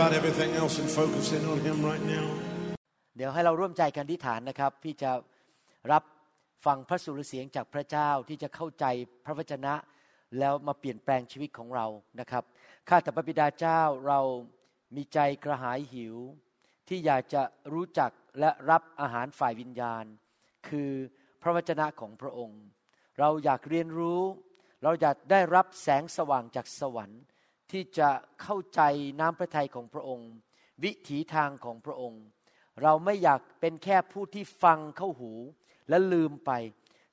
about everything else and focus in on Him right now. เดี๋ยวให้เราร่วมใจกันอธิษฐานนะครับที่จะรับฟังพระสุรเสียงจากพระเจ้าที่จะเข้าใจพระวจนะ แล้วมาเปลี่ยนแปลงชีวิตของเรานะครับข้าแต่พระบิดาเจ้าเรามีใจกระหายหิว ที่อยากจะรู้จักและรับอาหารฝ่ายวิญญาณ คือพระวจนะของพระองค์ เราอยากเรียนรู้ เราอยากได้รับแสงสว่างจากสวรรค์ ที่จะเข้าใจน้ำพระทัยของพระองค์ วิถีทางของพระองค์ เราไม่อยากเป็นแค่ผู้ที่ฟังเข้าหูและลืมไป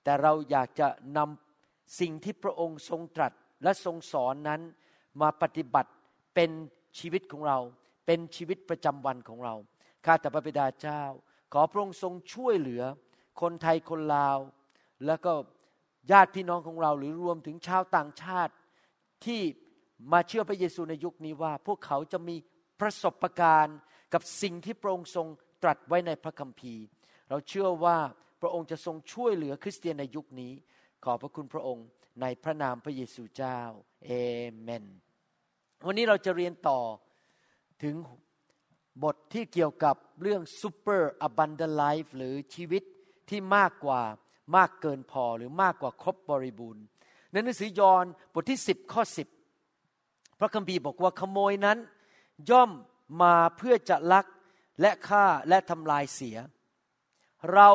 แต่เราอยากจะนำสิ่งที่พระองค์ทรงตรัสและทรงสอนนั้นมาปฏิบัติเป็นชีวิตของเรา เป็นชีวิตประจำวันของเราข้าแต่พระบิดาเจ้า ขอพระองค์ทรงช่วยเหลือ คนไทยคนลาว แล้วก็ญาติพี่น้องของเราหรือรวมถึงชาวต่างชาติที่ มาเชื่อพระเยซูในยุคนี้ว่า พวกเขาจะมีประสบการณ์กับสิ่งที่พระองค์ทรงตรัสไว้ในพระคัมภีร์ เราเชื่อว่าพระองค์จะทรงช่วยเหลือคริสเตียนในยุคนี้ ขอบพระคุณพระองค์ในพระนามพระเยซูเจ้าเอเมน วันนี้เราจะเรียนต่อถึงบทที่เกี่ยวกับเรื่อง super abundant life หรือชีวิตที่มากกว่ามากเกินพอหรือมากกว่าครบบริบูรณ์ในหนังสือยอห์นบทที่ 10 ข้อ 10 พระคัมภีร์บอกว่าขโมยนั้น ย่อมมาเพื่อจะลักและฆ่าและทำลายเสีย เรา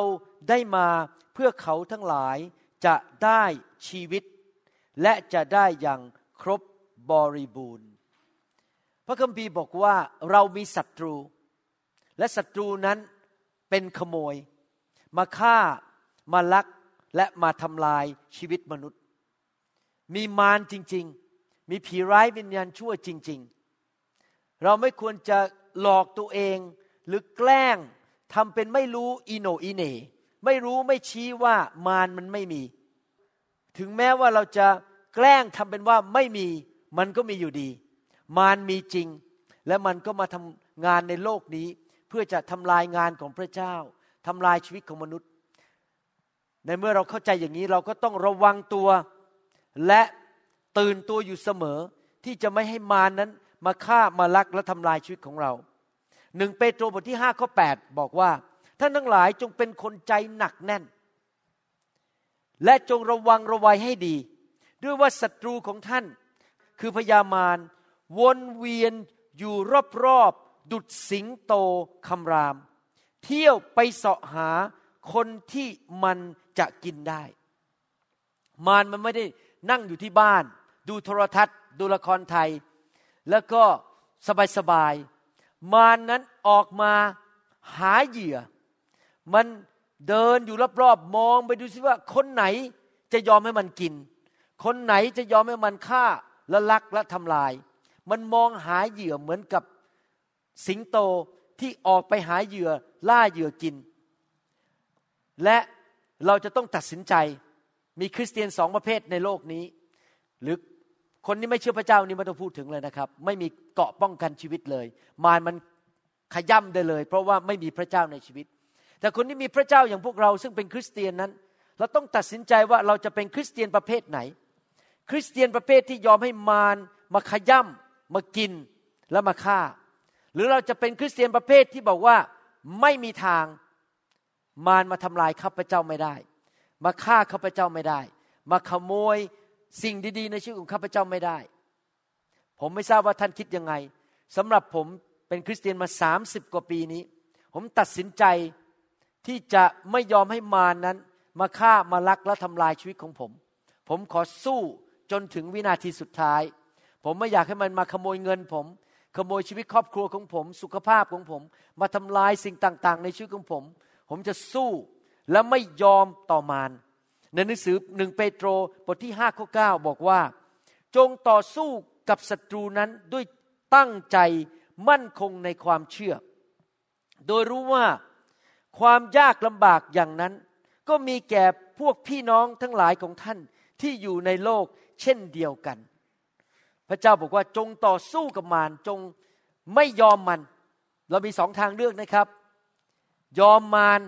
ได้มาเพื่อเขาทั้งหลายจะได้ชีวิต และจะได้อย่างครบบริบูรณ์ พระคัมภีร์บอกว่าเรามีศัตรู และศัตรูนั้นเป็นขโมย มาฆ่ามาลักและมาทำลายชีวิตมนุษย์ มีมารจริง ๆ มีผีร้ายวิญญาณชั่วจริง ๆ เราไม่ควรจะหลอกตัวเองหรือแกล้งทำเป็นไม่รู้อีโนอีเนไม่รู้ไม่ชี้ว่ามารมันไม่มี ถึงแม้ว่าเราจะแกล้งทำเป็นว่าไม่มีมันก็มีอยู่ดี มารมีจริง และมันก็มาทำงานในโลกนี้ เพื่อจะทำลายงานของพระเจ้าทำลายชีวิตของมนุษย์ ในเมื่อเราเข้าใจอย่างนี้เราก็ต้องระวังตัว และ ตื่นตัวอยู่เสมอที่จะไม่ให้มารนั้นมาฆ่ามาลักและทำลายชีวิตของเราหนึ่งเปโตรบทที่ห้าข้อ8บอกว่าท่านทั้งหลายจงเป็นคนใจหนักแน่น และจงระวังระวัยให้ดี ด้วยว่าศัตรูของท่านคือพยามารวนเวียนอยู่รอบๆดุดสิงโตคำราม เที่ยวไปเสาะหาคนที่มันจะกินได้ มารมันไม่ได้นั่งอยู่ที่บ้าน ดูโทรทัศน์ ดูละครไทย แล้วก็สบายๆมารนนั้นออกมาหาเหยื่อ มันเดินอยู่รอบๆมองไปดูซิว่าคนไหนจะยอมให้มันกิน คนไหนจะยอมให้มันฆ่าและลักและทำลาย มันมองหาเหยื่อเหมือนกับสิงโตที่ออกไปหาเหยื่อล่าเหยื่อกิน และเราจะต้องตัดสินใจมีคริสเตียนสองประเภทในโลกนี้ หรือ คนที่ไม่เชื่อพระเจ้านี่ไม่ต้องพูดถึงเลยนะครับ ไม่มีเกาะป้องกันชีวิตเลย มารมันขย่ำได้เลย เพราะว่าไม่มีพระเจ้าในชีวิต แต่คนที่มีพระเจ้าอย่างพวกเราซึ่งเป็นคริสเตียนนั้น เราต้องตัดสินใจว่าเราจะเป็นคริสเตียนประเภทไหน คริสเตียนประเภทที่ยอมให้มารมาขย่ำมากินแล้วมาฆ่า หรือเราจะเป็นคริสเตียนประเภทที่บอกว่าไม่มีทางมารมาทำลายข้าพเจ้าไม่ได้ มาฆ่าข้าพเจ้าไม่ได้ มาขโมย สิ่งดีๆ ในชีวิตของข้าพเจ้าไม่ได้ ผมไม่ทราบว่าท่านคิดยังไงสำหรับผมเป็นคริสเตียนมาสามสิบกว่าปีนี้ ผมตัดสินใจที่จะไม่ยอมให้มารนนั้น มาฆ่ามาลักและทำลายชีวิตของผม ผมขอสู้จนถึงวินาทีสุดท้าย ผมไม่อยากให้มันมาขโมยเงินผม ขโมยชีวิตครอบครัวของผม สุขภาพของผม มาทำลายสิ่งต่างๆ ในชีวิตของผม ผมจะสู้และไม่ยอมต่อมาร ในหนังสือหนึ่งเปโตรบทที่ห้าข้อเบอกว่า จงต่อสู้กับศัตรูนั้นด้วยตั้งใจมั่นคงในความเชื่อ โดยรู้ว่าความยากลำบากอย่างนั้น ก็มีแก่พวกพี่น้องทั้งหลายของท่านที่อยู่ในโลกเช่นเดียวกัน พระเจ้าบอกว่าจงต่อสู้กับมารจงไม่ยอมมัน เรามีสองทางเลือกนะครับ ยอมมาร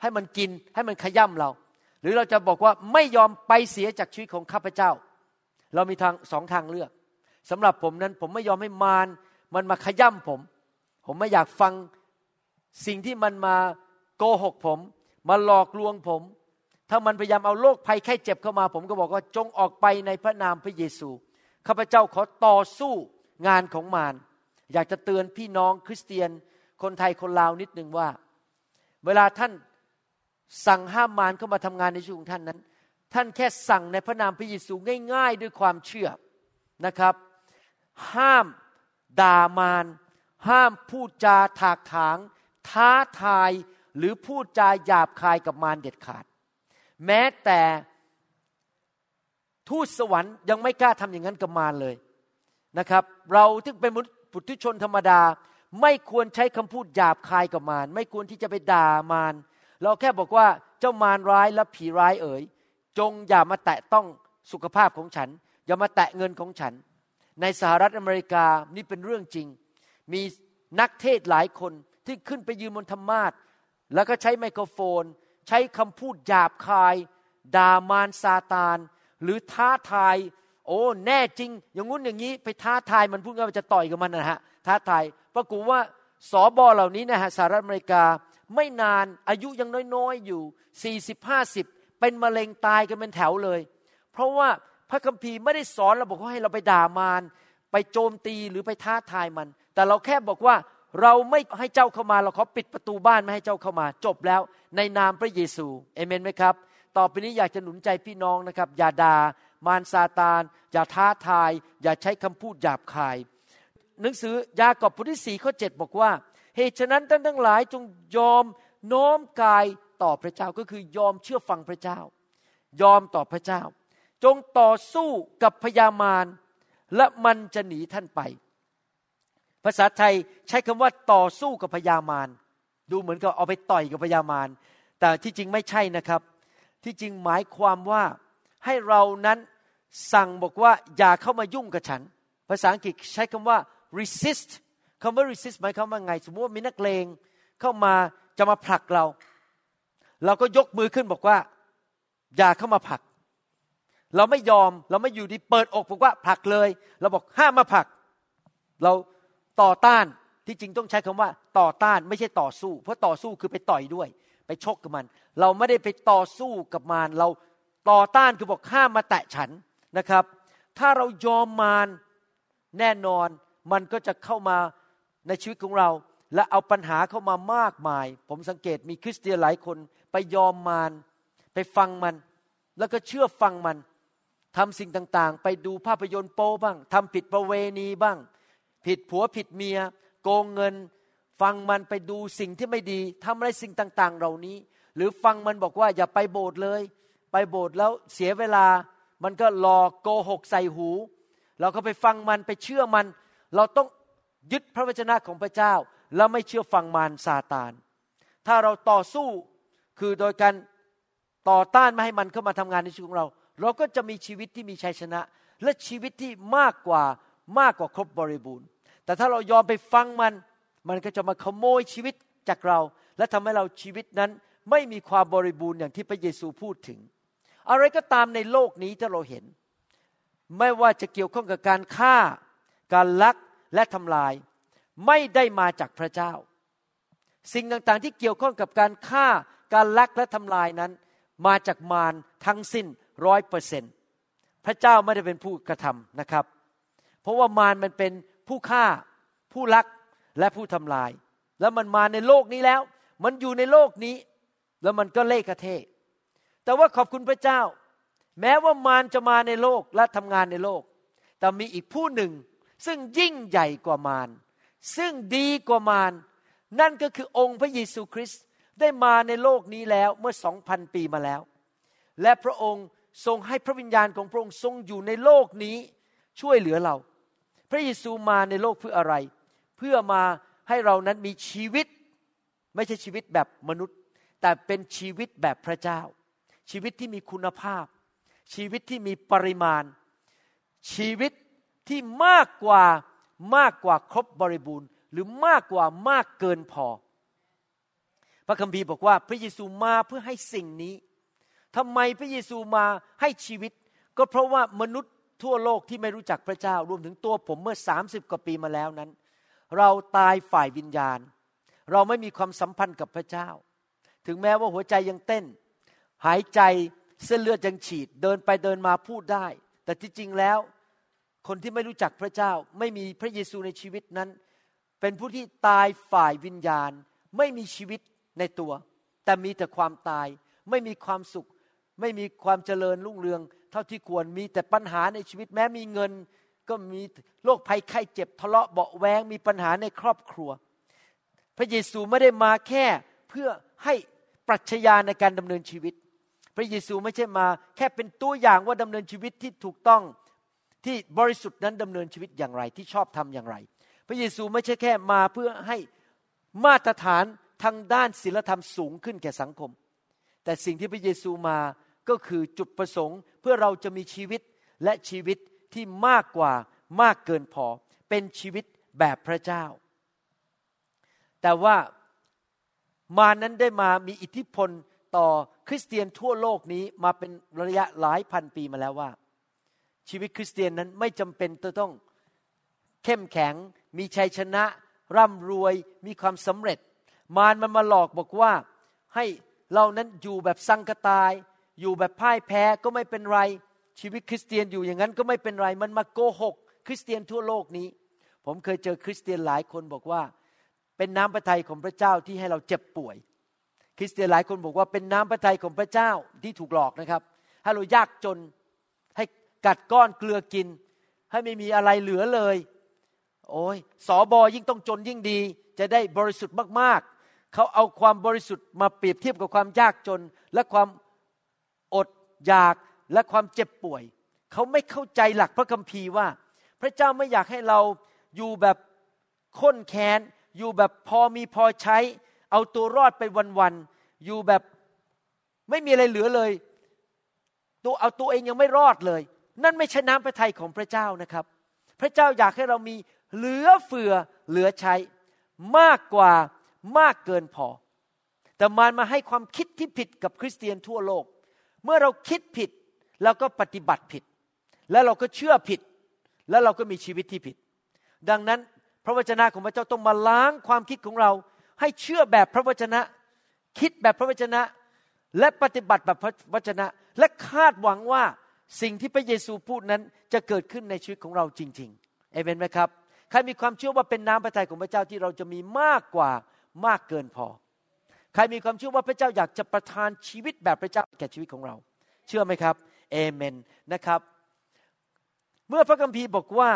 ให้มันกินให้มันขย่ำเรา หรือเราจะบอกว่าไม่ยอมไปเสียจากชีวิตของข้าพเจ้า เรามีทางสองทางเลือกสำหรับผมนั้นผมไม่ยอมให้มารมันมาขย่ำผม ผมไม่อยากฟังสิ่งที่มันมาโกหกผม มาหลอกลวงผม ถ้ามันพยายามเอาโรคภัยไข้เจ็บเข้ามา ผมก็บอกว่าจงออกไปในพระนามพระเยซูข้าพเจ้าขอต่อสู้งานของมารอยากจะเตือนพี่น้องคริสเตียนคนไทยคนลาวนิดนึงว่า เวลาท่าน สั่งห้ามมารเข้ามาทำงานในชีวิตของท่านนั้น ท่านแค่สั่งในพระนามพระเยซูง่าย ๆ ด้วยความเชื่อนะครับ ห้ามด่ามารห้ามพูดจาถากถาง ท้าทายหรือพูดจาหยาบคายกับมารเด็ดขาด แม้แต่ทูตสวรรค์ยังไม่กล้าทำอย่างนั้นกับมารเลยนะครับ เราที่เป็นปุถุชนธรรมดา ไม่ควรใช้คำพูดหยาบคายกับมารไม่ควรที่จะไปด่ามาร เราแค่บอกว่าเจ้ามารร้ายและผีร้ายเอ๋ยจงอย่ามาแตะต้องสุขภาพของฉัน อย่ามาแตะเงินของฉัน ในสหรัฐอเมริกานี่เป็นเรื่องจริง มีนักเทศหลายคนที่ขึ้นไปยืนบนธรรมาทแล้วก็ใช้ไมโครโฟน ใช้คำพูดหยาบคายด่ามารซาตาน หรือท้าทาย โอ้แน่จริง อย่างงู้นอย่างนี้ไปท้าทายมันพูดง่ายว่าจะต่อยกับมันนะฮะท้าทายปรากฏว่าสอบอเหล่านี้นะฮะสหรัฐอเมริกา ไม่นานอายุยังน้อยๆอยู่ 40 50 เป็นมะเร็งตายกันเป็นแถวเลย เพราะว่าพระคัมภีร์ไม่ได้สอนเราบอกว่าให้เราไปด่ามารไปโจมตีหรือไปท้าทายมัน แต่เราแค่บอกว่าเราไม่ให้เจ้าเข้ามาเราขอปิดประตูบ้านไม่ให้เจ้าเข้ามา จบแล้วในนามพระเยซูเอเมนไหมครับ ต่อไปนี้อยากจะหนุนใจพี่น้องนะครับ อย่าดา่ามารซาตาน อย่าท้าทาย อย่าใช้คำพูดหยาบคาย หนังสือยากอบบทที่สี่ข้อเจ็ดบอกว่า เหตุฉะนั้นท่านทั้งหลายจงยอมน้อมกายต่อพระเจ้าก็คือยอมเชื่อฟังพระเจ้า ยอมต่อพระเจ้า จงต่อสู้กับพยามารและมันจะหนีท่านไป ภาษาไทยใช้คำว่าต่อสู้กับพยามารดูเหมือนกับเอาไปต่อยกับพยามารแต่ที่จริงไม่ใช่นะครับ ที่จริงหมายความว่าให้เรานั้นสั่งบอกว่าอย่าเข้ามายุ่งกับฉัน ภาษาอังกฤษใช้คำว่า resist คำว่า resist หมายความว่าไง สมมติว่ามีนักเลงเข้ามาจะมาผลักเรา เราก็ยกมือขึ้นบอกว่า อย่าเข้ามาผลัก เราไม่ยอมเราไม่อยู่ดีเปิดอกบอกว่าผลักเลย เราบอกห้ามมาผลัก เราต่อต้านที่จริงต้องใช้คำว่าต่อต้านไม่ใช่ต่อสู้ เพราะต่อสู้คือไปต่อยด้วย ไปชกกับมัน เราไม่ได้ไปต่อสู้กับมารเราต่อต้านคือบอกห้ามมาแตะฉันนะครับ ถ้าเรายอมมารแน่นอนมันก็จะเข้ามา ในชีวิตของเรา และเอาปัญหาเข้ามามากมาย ผมสังเกตมีคริสเตียนหลายคนไปยอมมารไปฟังมัน แล้วก็เชื่อฟังมันทำสิ่งต่างๆ ไปดูภาพยนตร์โป๊บ้างทำผิดประเวณีบ้าง ผิดผัวผิดเมีย โกงเงิน ฟังมันไปดูสิ่งที่ไม่ดีทำอะไรสิ่งต่างๆ เหล่านี้ หรือฟังมันบอกว่าอย่าไปโบสถ์เลย ไปโบสถ์แล้วเสียเวลา มันก็หลอกโกหกใส่หู เราก็ไปฟังมันไปเชื่อมัน เราต้อง ยึดพระวจนะของพระเจ้า แล้วไม่เชื่อฟังมารซาตาน ถ้าเราต่อสู้คือโดยการต่อต้านไม่ให้มันเข้ามาทำงานในชีวิตของเรา เราก็จะมีชีวิตที่มีชัยชนะ และชีวิตที่มากกว่ามากกว่าครบบริบูรณ์ แต่ถ้าเรายอมไปฟังมัน มันก็จะมาขโมยชีวิตจากเรา และทำให้เราชีวิตนั้นไม่มีความบริบูรณ์อย่างที่พระเยซูพูดถึง อะไรก็ตามในโลกนี้ที่เราเห็น ไม่ว่าจะเกี่ยวข้องกับการฆ่า การลัก และทำลายไม่ได้มาจากพระเจ้า สิ่งต่างๆที่เกี่ยวข้องกับการฆ่าการลักและทำลายนั้น มาจากมารทั้งสิ้นร้อยเปอร์เซ็นพระเจ้าไม่ได้เป็นผู้กระทำนะครับ เพราะว่ามารมันเป็นผู้ฆ่า ผู้ลักและผู้ทำลาย แล้วมันมาในโลกนี้แล้ว มันอยู่ในโลกนี้ แล้วมันก็เล่กระเทแต่ว่าขอบคุณพระเจ้า แม้ว่ามารจะมาในโลกและทำงานในโลก แต่มีอีกผู้หนึ่ง ซึ่งยิ่งใหญ่กว่ามาร ซึ่งดีกว่ามาร นั่นก็คือองค์พระเยซูคริสต์ได้มาในโลกนี้แล้วเมื่อสองพันปีมาแล้ว และพระองค์ทรงให้พระวิญญาณของพระองค์ทรงอยู่ในโลกนี้ช่วยเหลือเรา พระเยซูมาในโลกเพื่ออะไร เพื่อมาให้เรานั้นมีชีวิต ไม่ใช่ชีวิตแบบมนุษย์ แต่เป็นชีวิตแบบพระเจ้า ชีวิตที่มีคุณภาพ ชีวิตที่มีปริมาณ ชีวิต ที่มากกว่ามากกว่าครบบริบูรณ์ หรือมากกว่ามากเกินพอ พระคัมภีร์บอกว่าพระเยซูมาเพื่อให้สิ่งนี้ทำไมพระเยซูมาให้ชีวิต ก็เพราะว่ามนุษย์ทั่วโลกที่ไม่รู้จักพระเจ้ารวมถึงตัวผมเมื่อ 30 กว่าปีมาแล้วนั้น เราตายฝ่ายวิญญาณ เราไม่มีความสัมพันธ์กับพระเจ้า ถึงแม้ว่าหัวใจยังเต้น หายใจเส้นเลือดยังฉีด เดินไปเดินมาพูดได้ แต่ที่จริงแล้ว คนที่ไม่รู้จักพระเจ้า ไม่มีพระเยซูในชีวิตนั้น เป็นผู้ที่ตายฝ่ายวิญญาณ ไม่มีชีวิตในตัว แต่มีแต่ความตาย ไม่มีความสุข ไม่มีความเจริญรุ่งเรือง เท่าที่ควรมีแต่ปัญหาในชีวิตแม้มีเงิน ก็มีโรคภัยไข้เจ็บทะเลาะเบาแวงมีปัญหาในครอบครัว พระเยซูไม่ได้มาแค่เพื่อให้ปรัชญาในการดำเนินชีวิต พระเยซูไม่ใช่มาแค่เป็นตัวอย่างว่าดำเนินชีวิตที่ถูกต้อง ที่บริสุทธิ์นั้นดำเนินชีวิตอย่างไรที่ชอบทำอย่างไร พระเยซูไม่ใช่แค่มาเพื่อให้มาตรฐานทางด้านศีลธรรมสูงขึ้นแก่สังคม แต่สิ่งที่พระเยซูมาก็คือจุดประสงค์เพื่อเราจะมีชีวิตและชีวิตที่มากกว่ามากเกินพอเป็นชีวิตแบบพระเจ้า แต่ว่ามานั้นได้มามีอิทธิพลต่อคริสเตียนทั่วโลกนี้มาเป็นระยะหลายพันปีมาแล้วว่า ชีวิตคริสเตียนนั้นไม่จำเป็นจะต้องเข้มแข็ง มีชัยชนะ ร่ำรวยมีความสำเร็จ มารมันมาหลอกบอกว่าให้เรานั้นอยู่แบบสังกตาย อยู่แบบพ่ายแพ้ก็ไม่เป็นไร ชีวิตคริสเตียนอยู่อย่างนั้นก็ไม่เป็นไร มันมาโกหก คริสเตียนทั่วโลกนี้ ผมเคยเจอคริสเตียนหลายคนบอกว่า เป็นน้ำพระทัยของพระเจ้าที่ให้เราเจ็บป่วย คริสเตียนหลายคนบอกว่าเป็นน้ำพระทัยของพระเจ้าที่ถูกหลอกนะครับให้เรายากจน กัดก้อนเกลือกิน ให้ไม่มีอะไรเหลือเลย โอ้ยสอบอยิ่งต้องจนยิ่งดี จะได้บริสุทธิ์มากๆ เขาเอาความบริสุทธิ์มาเปรียบเทียบกับความยากจน และความอดอยากและความเจ็บป่วย เขาไม่เข้าใจหลักพระคัมภีร์ว่า พระเจ้าไม่อยากให้เราอยู่แบบข้นแค้น อยู่แบบพอมีพอใช้ เอาตัวรอดไปวันๆอยู่แบบไม่มีอะไรเหลือเลย ตัวเอาตัวเองยังไม่รอดเลย นั่นไม่ใช่น้ำพระทัยของพระเจ้านะครับ พระเจ้าอยากให้เรามีเหลือเฟือเหลือใช้มากกว่ามากเกินพอ แต่มารมาให้ความคิดที่ผิดกับคริสเตียนทั่วโลก เมื่อเราคิดผิดเราก็ปฏิบัติผิด แล้วเราก็เชื่อผิด แล้วเราก็มีชีวิตที่ผิด ดังนั้นพระวจนะของพระเจ้าต้องมาล้างความคิดของเรา ให้เชื่อแบบพระวจนะ คิดแบบพระวจนะ และปฏิบัติแบบพระวจนะ และคาดหวังว่า สิ่งที่พระเยซูพูดนั้นจะเกิดขึ้นในชีวิตของเราจริงๆเอเมนไหมครับ ใครมีความเชื่อว่าเป็นน้ำพระทัยของพระเจ้าที่เราจะมีมากกว่ามากเกินพอ ใครมีความเชื่อว่าพระเจ้าอยากจะประทานชีวิตแบบพระเจ้าแก่ชีวิตของเรา เชื่อไหมครับเอเมนนะครับ เมื่อพระคัมภีร์บอกว่า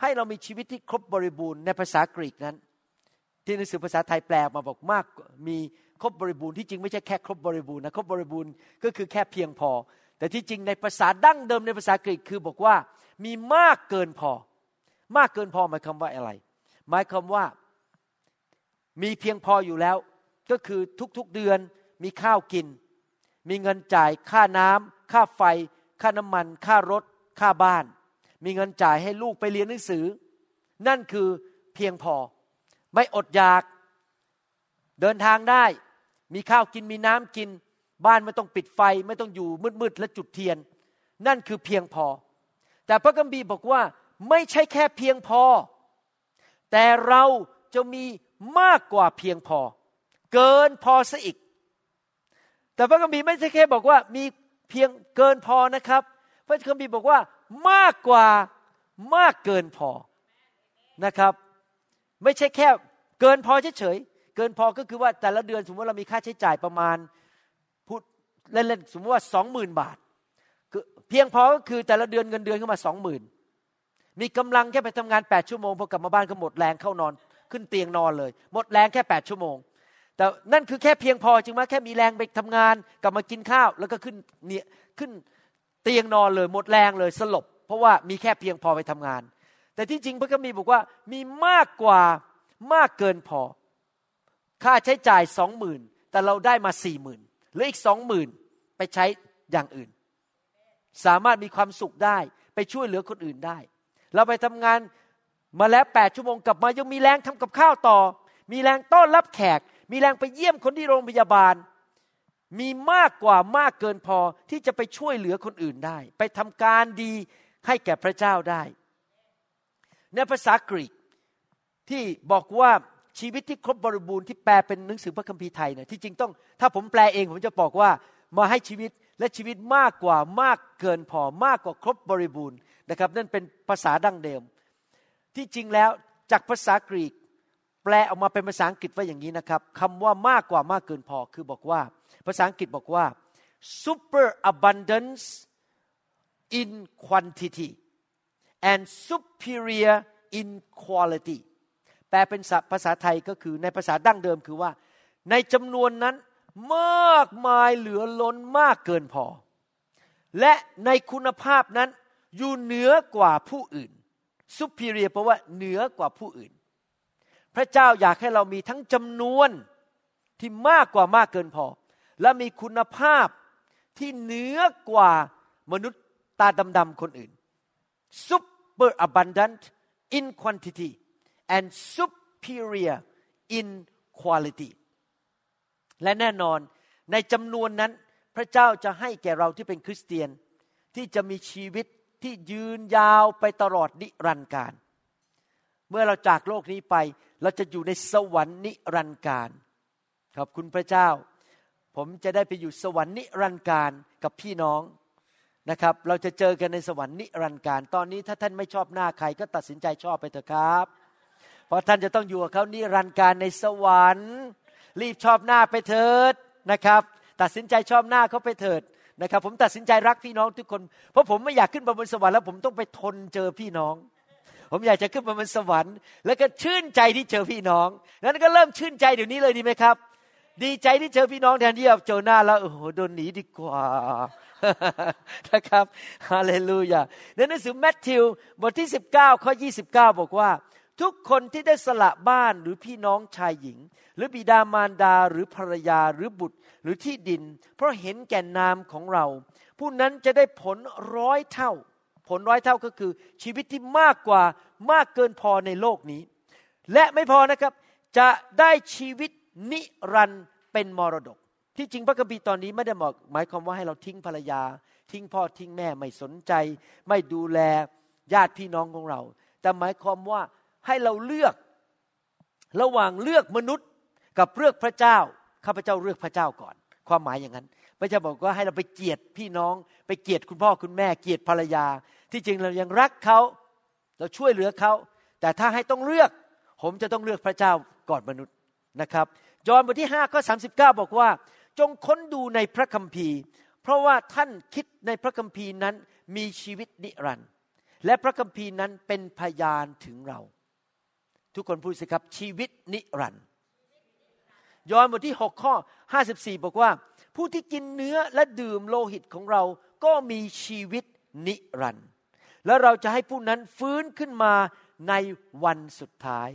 ให้เรามีชีวิตที่ครบบริบูรณ์ในภาษากรีกนั้น ที่หนังสือภาษาไทยแปลมาบอกมากมีครบบริบูรณ์ที่จริงไม่ใช่แค่ครบบริบูรณ์นะครบบริบูรณ์ก็คือแค่เพียงพอ แต่ที่จริงในภาษาดั้งเดิมในภาษากรีกคือบอกว่ามีมากเกินพอ มากเกินพอหมายความว่าอะไร หมายความว่ามีเพียงพออยู่แล้ว ก็คือทุกๆเดือนมีข้าวกิน มีเงินจ่ายค่าน้ำค่าไฟ ค่าน้ำมัน ค่ารถ ค่าบ้าน มีเงินจ่ายให้ลูกไปเรียนหนังสือ นั่นคือเพียงพอ ไม่อดอยาก เดินทางได้ มีข้าวกินมีน้ำกิน บ้านไม่ต้องปิดไฟไม่ต้องอยู่มืดๆและจุดเทียน นั่นคือเพียงพอ แต่พระกัมภีบอกว่าไม่ใช่แค่เพียงพอ แต่เราจะมีมากกว่าเพียงพอ เกินพอซะอีก แต่พระกัมภีร์ไม่ใช่แค่บอกว่ามีเพียงเกินพอนะครับ พระคัมภีร์บอกว่ามากกว่ามากเกินพอนะครับ ไม่ใช่แค่เกินพอเฉยๆเกินพอก็คือว่าแต่ละเดือนสมมติเรามีค่าใช้จ่ายประมาณ เล่นๆสมมติว่าสองหมื่นบาทเพียงพอก็คือแต่ละเดือนเงินเดือนเข้ามาสองหมื่นมีกำลังแค่ไปทำงานแปดชั่วโมงพอกลับมาบ้านก็หมดแรงเข้านอนขึ้นเตียงนอนเลย หมดแรงแค่แปดชั่วโมง แต่นั่นคือแค่เพียงพอจริงไหมแค่มีแรงไปทำงานกลับมากินข้าว แล้วก็ขึ้นเนี่ยขึ้นเตียงนอนเลย หมดแรงเลยสลบ เพราะว่ามีแค่เพียงพอไปทำงาน แต่ที่จริงพระคัมภีร์บอกว่ามีมากกว่ามากเกินพอ ค่าใช้จ่ายสองหมื่นแต่เราได้มาสี่หมื่น หรืออีกสองหมื่นไปใช้อย่างอื่น สามารถมีความสุขได้ไปช่วยเหลือคนอื่นได้ เราไปทำงานมาแล้วแปดชั่วโมงกลับมายังมีแรงทำกับข้าวต่อ มีแรงต้อนรับแขก มีแรงไปเยี่ยมคนที่โรงพยาบาล มีมากกว่ามากเกินพอที่จะไปช่วยเหลือคนอื่นได้ ไปทำการดีให้แก่พระเจ้าได้ ในภาษากรีกที่บอกว่า ชีวิตที่ครบบริบูรณ์ที่แปลเป็นหนังสือพระคัมภีร์ไทยเนี่ยที่จริงต้องถ้าผมแปลเองผมจะบอกว่ามาให้ชีวิตและชีวิตมากกว่ามากเกินพอมากกว่าครบบริบูรณ์นะครับ นั่นเป็นภาษาดั้งเดิม ที่จริงแล้วจากภาษากรีก แปลออกมาเป็นภาษาอังกฤษว่าอย่างนี้นะครับคำว่ามากกว่ามากเกินพอคือบอกว่า ภาษาอังกฤษบอกว่า super abundance in quantity and superior in quality แปลเป็นภาษาไทยก็คือในภาษาดั้งเดิมคือว่า ในจำนวนนั้นมากมายเหลือล้นมากเกินพอ และในคุณภาพนั้นอยู่เหนือกว่าผู้อื่น superior แปลว่าเหนือกว่าผู้อื่น พระเจ้าอยากให้เรามีทั้งจำนวนที่มากกว่ามากเกินพอ และมีคุณภาพที่เหนือกว่ามนุษย์ตาดำๆคนอื่น super abundant in quantity and superior in quality และแน่นอนในจำนวนนั้นพระเจ้าจะให้แก่เราที่เป็นคริสเตียน ที่จะมีชีวิตที่ยืนยาวไปตลอดนิรันดร์การ เมื่อเราจากโลกนี้ไปเราจะอยู่ในสวรรค์นิรันดร์การ ขอบคุณพระเจ้า ผมจะได้ไปอยู่สวรรค์นิรันดร์การกับพี่น้องนะครับ เราจะเจอกันในสวรรค์นิรันดร์การ ตอนนี้ถ้าท่านไม่ชอบหน้าใครก็ตัดสินใจชอบไปเถอะครับ ราะท่านจะต้องอยู่กับเขานิรันดร์การในสวรรค์ รีบชอบหน้าไปเถิดนะครับ ตัดสินใจชอบหน้าเขาไปเถิดนะครับ ผมตัดสินใจรักพี่น้องทุกคน เพราะผมไม่อยากขึ้นไปบนสวรรค์แล้วผมต้องไปทนเจอพี่น้อง ผมอยากจะขึ้นไปบนสวรรค์ แล้วก็ชื่นใจที่เจอพี่น้องนั้นก็เริ่มชื่นใจเดี๋ยวนี้เลยดีไหมครับ ดีใจที่เจอพี่น้องแทนที่จะเจอหน้าแล้วโอ้โหโดนหนีดีกว่านะครับฮาเลลูยาในหนังสือแมทธิวบทที่ 19ข้อ29 บอกว่า ทุกคนที่ได้สละบ้านหรือพี่น้องชายหญิง หรือบิดามารดาหรือภรรยาหรือบุตรหรือที่ดิน เพราะเห็นแก่นามของเรา ผู้นั้นจะได้ผลร้อยเท่า ผลร้อยเท่าก็คือ ชีวิตที่มากกว่ามากเกินพอในโลกนี้ และไม่พอนะครับจะได้ชีวิตนิรันดเป็นมรดก ที่จริงพระคัมภีร์ตอนนี้ไม่ได้บอกหมายความว่าให้เราทิ้งภรรยา ทิ้งพ่อทิ้งแม่ไม่สนใจ ไม่ดูแลญาติพี่น้องของเรา แต่หมายความว่า ให้เราเลือกระหว่างเลือกมนุษย์กับเลือกพระเจ้า ข้าพเจ้าเลือกพระเจ้าก่อน ความหมายอย่างนั้นพระเจ้าบอกว่าให้เราไปเกลียดพี่น้อง ไปเกลียดคุณพ่อคุณแม่เกลียดภรรยา ที่จริงเรายังรักเขาเราช่วยเหลือเขาแต่ถ้าให้ต้องเลือก ผมจะต้องเลือกพระเจ้าก่อนมนุษย์นะครับ ยอห์นบทที่5ข้อ39 บอกว่า จงค้นดูในพระคัมภีร์ เพราะว่าท่านคิดในพระคัมภีร์นั้นมีชีวิตนิรันดร์และพระคัมภีร์นั้นเป็นพยานถึงเรา ทุกคนพูดสิครับชีวิตนิรันดร์ยอห์นบทที่ 6 ข้อ 54 บอกว่า ผู้ที่กินเนื้อและดื่มโลหิตของเราก็มีชีวิตนิรันดร์และเราจะให้ผู้นั้นฟื้นขึ้นมาในวันสุดท้าย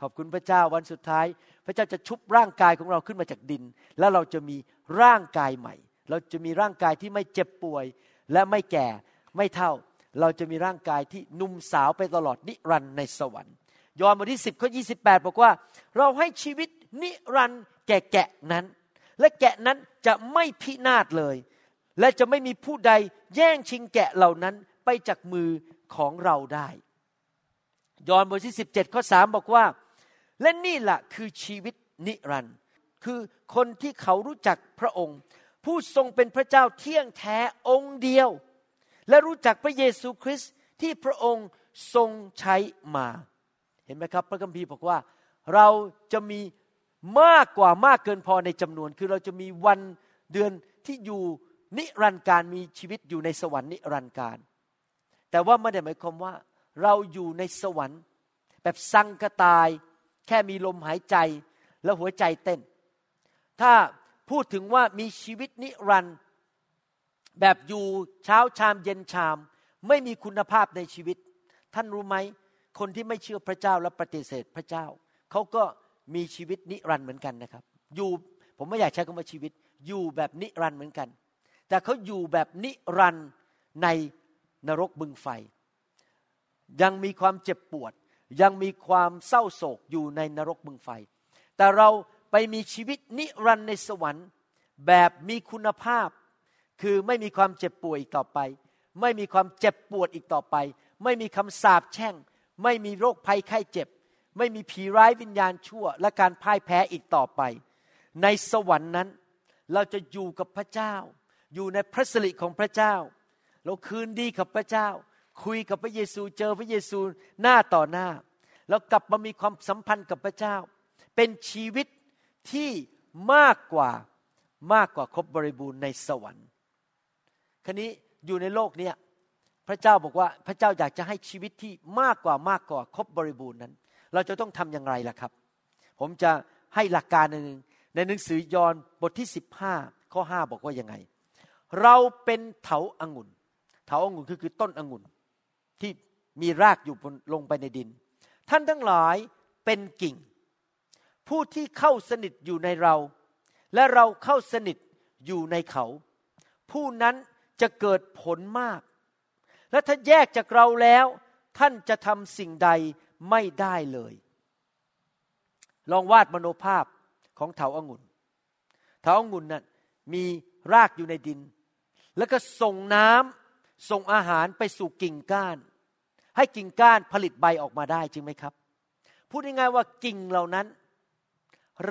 ขอบคุณพระเจ้าวันสุดท้าย พระเจ้าจะชุบร่างกายของเราขึ้นมาจากดิน แล้วเราจะมีร่างกายใหม่ เราจะมีร่างกายที่ไม่เจ็บป่วย และไม่แก่ไม่เฒ่า เราจะมีร่างกายที่หนุ่มสาวไปตลอดนิรันดร์ในสวรรค์ ยอห์นบทที่ 10ข้อ28 บอกว่า เราให้ชีวิตนิรันดร์แก่แกะนั้น และแกะนั้นจะไม่พินาศเลย และจะไม่มีผู้ใดแย่งชิงแกะเหล่านั้นไปจากมือของเราได้ ยอห์นบทที่ 17ข้อ3บอกว่า และนี่แหละคือชีวิตนิรันดร์คือคนที่เขารู้จักพระองค์ ผู้ทรงเป็นพระเจ้าเที่ยงแท้องค์เดียว และรู้จักพระเยซูคริสต์ที่พระองค์ทรงใช้มา เห็นไหมครับ พระคัมภีร์บอกว่าเราจะมีมากกว่ามากเกินพอในจำนวน คือเราจะมีวันเดือนที่อยู่นิรันดร์การมีชีวิตอยู่ในสวรรค์นิรันดร์การ แต่ว่าไม่ได้หมายความว่า เราอยู่ในสวรรค์ แบบสังกตาย แค่มีลมหายใจแล้วหัวใจเต้น ถ้าพูดถึงว่ามีชีวิตนิรันดร์แบบอยู่เช้าชามเย็นชาม ไม่มีคุณภาพในชีวิต ท่านรู้ไหม คนที่ไม่เชื่อพระเจ้าและปฏิเสธพระเจ้า เขาก็มีชีวิตนิรันดร์เหมือนกันนะครับ อยู่ผมไม่อยากใช้คำว่าชีวิต อยู่แบบนิรันดร์เหมือนกัน แต่เขาอยู่แบบนิรันดร์ในนรกบึงไฟ ยังมีความเจ็บปวด ยังมีความเศร้าโศกอยู่ในนรกบึงไฟ แต่เราไปมีชีวิตนิรันดร์ในสวรรค์ แบบมีคุณภาพ คือไม่มีความเจ็บป่วยอีกต่อไป ไม่มีความเจ็บปวดอีกต่อไป ไม่มีคำสาปแช่ง ไม่มีโรคภัยไข้เจ็บ ไม่มีผีร้ายวิญญาณชั่ว และการพ่ายแพ้อีกต่อไป ในสวรรค์นั้น เราจะอยู่กับพระเจ้า อยู่ในพระสิริของพระเจ้า เราคืนดีกับพระเจ้า คุยกับพระเยซูเจอพระเยซูหน้าต่อหน้า แล้วกลับมามีความสัมพันธ์กับพระเจ้า เป็นชีวิตที่มากกว่ามากกว่าครบบริบูรณ์ในสวรรค์คันนี้อยู่ในโลกเนี้ย พระเจ้าบอกว่าพระเจ้าอยากจะให้ชีวิตที่มากกว่ามากกว่าครบบริบูรณ์นั้น เราจะต้องทำอย่างไรล่ะครับ ผมจะให้หลักการหนึ่งในหนังสือยอห์นบทที่15ข้อ5บอกว่ายังไง เราเป็นเถาอางุ่น เถาอางุ่นคือคือต้นองุ่นที่มีรากอยู่ลงไปในดิน ท่านทั้งหลายเป็นกิ่ง ผู้ที่เข้าสนิทอยู่ในเรา และเราเข้าสนิทอยู่ในเขา ผู้นั้นจะเกิดผลมาก และถ้าแยกจากเราแล้ว ท่านจะทำสิ่งใดไม่ได้เลย ลองวาดมโนภาพของเถาอางุ่นเถาอางุ่นนั้นมีรากอยู่ในดิน แล้วก็ส่งน้ำส่งอาหารไปสู่กิ่งก้าน ให้กิ่งก้านผลิตใบออกมาได้จริงไหมครับ พูดง่ายๆว่ากิ่งเหล่านั้น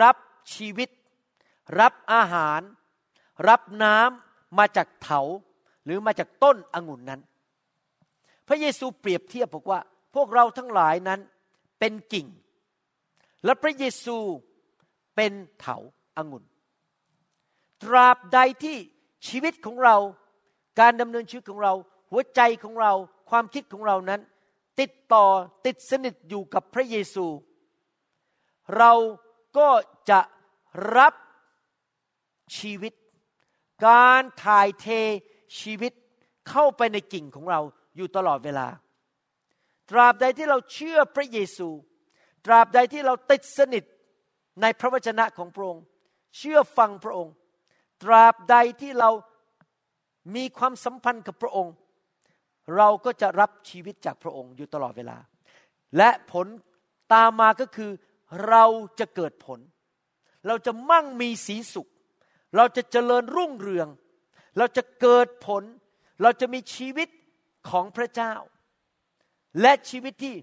รับชีวิต รับอาหาร รับน้ำมาจากเถาหรือมาจากต้นองุ่นนั้น พระเยซูเปรียบเทียบบอกว่า พวกเราทั้งหลายนั้นเป็นกิ่ง และพระเยซูเป็นเถาอางุ่น ตราบใดที่ชีวิตของเรา การดำเนินชีวิตของเรา หัวใจของเรา ความคิดของเรานั้น ติดต่อติดสนิทอยู่กับพระเยซู เราก็จะรับชีวิต การถ่ายเทชีวิตเข้าไปในกิ่งของเรา อยู่ตลอดเวลา ตราบใดที่เราเชื่อพระเยซู ตราบใดที่เราติดสนิทในพระวจนะของพระองค์ เชื่อฟังพระองค์ ตราบใดที่เรามีความสัมพันธ์กับพระองค์ เราก็จะรับชีวิตจากพระองค์อยู่ตลอดเวลา และผลตามมาก็คือเราจะเกิดผล เราจะมั่งมีสีสุข เราจะเจริญรุ่งเรือง เราจะเกิดผล เราจะมีชีวิต ของพระเจ้า และชีวิตที่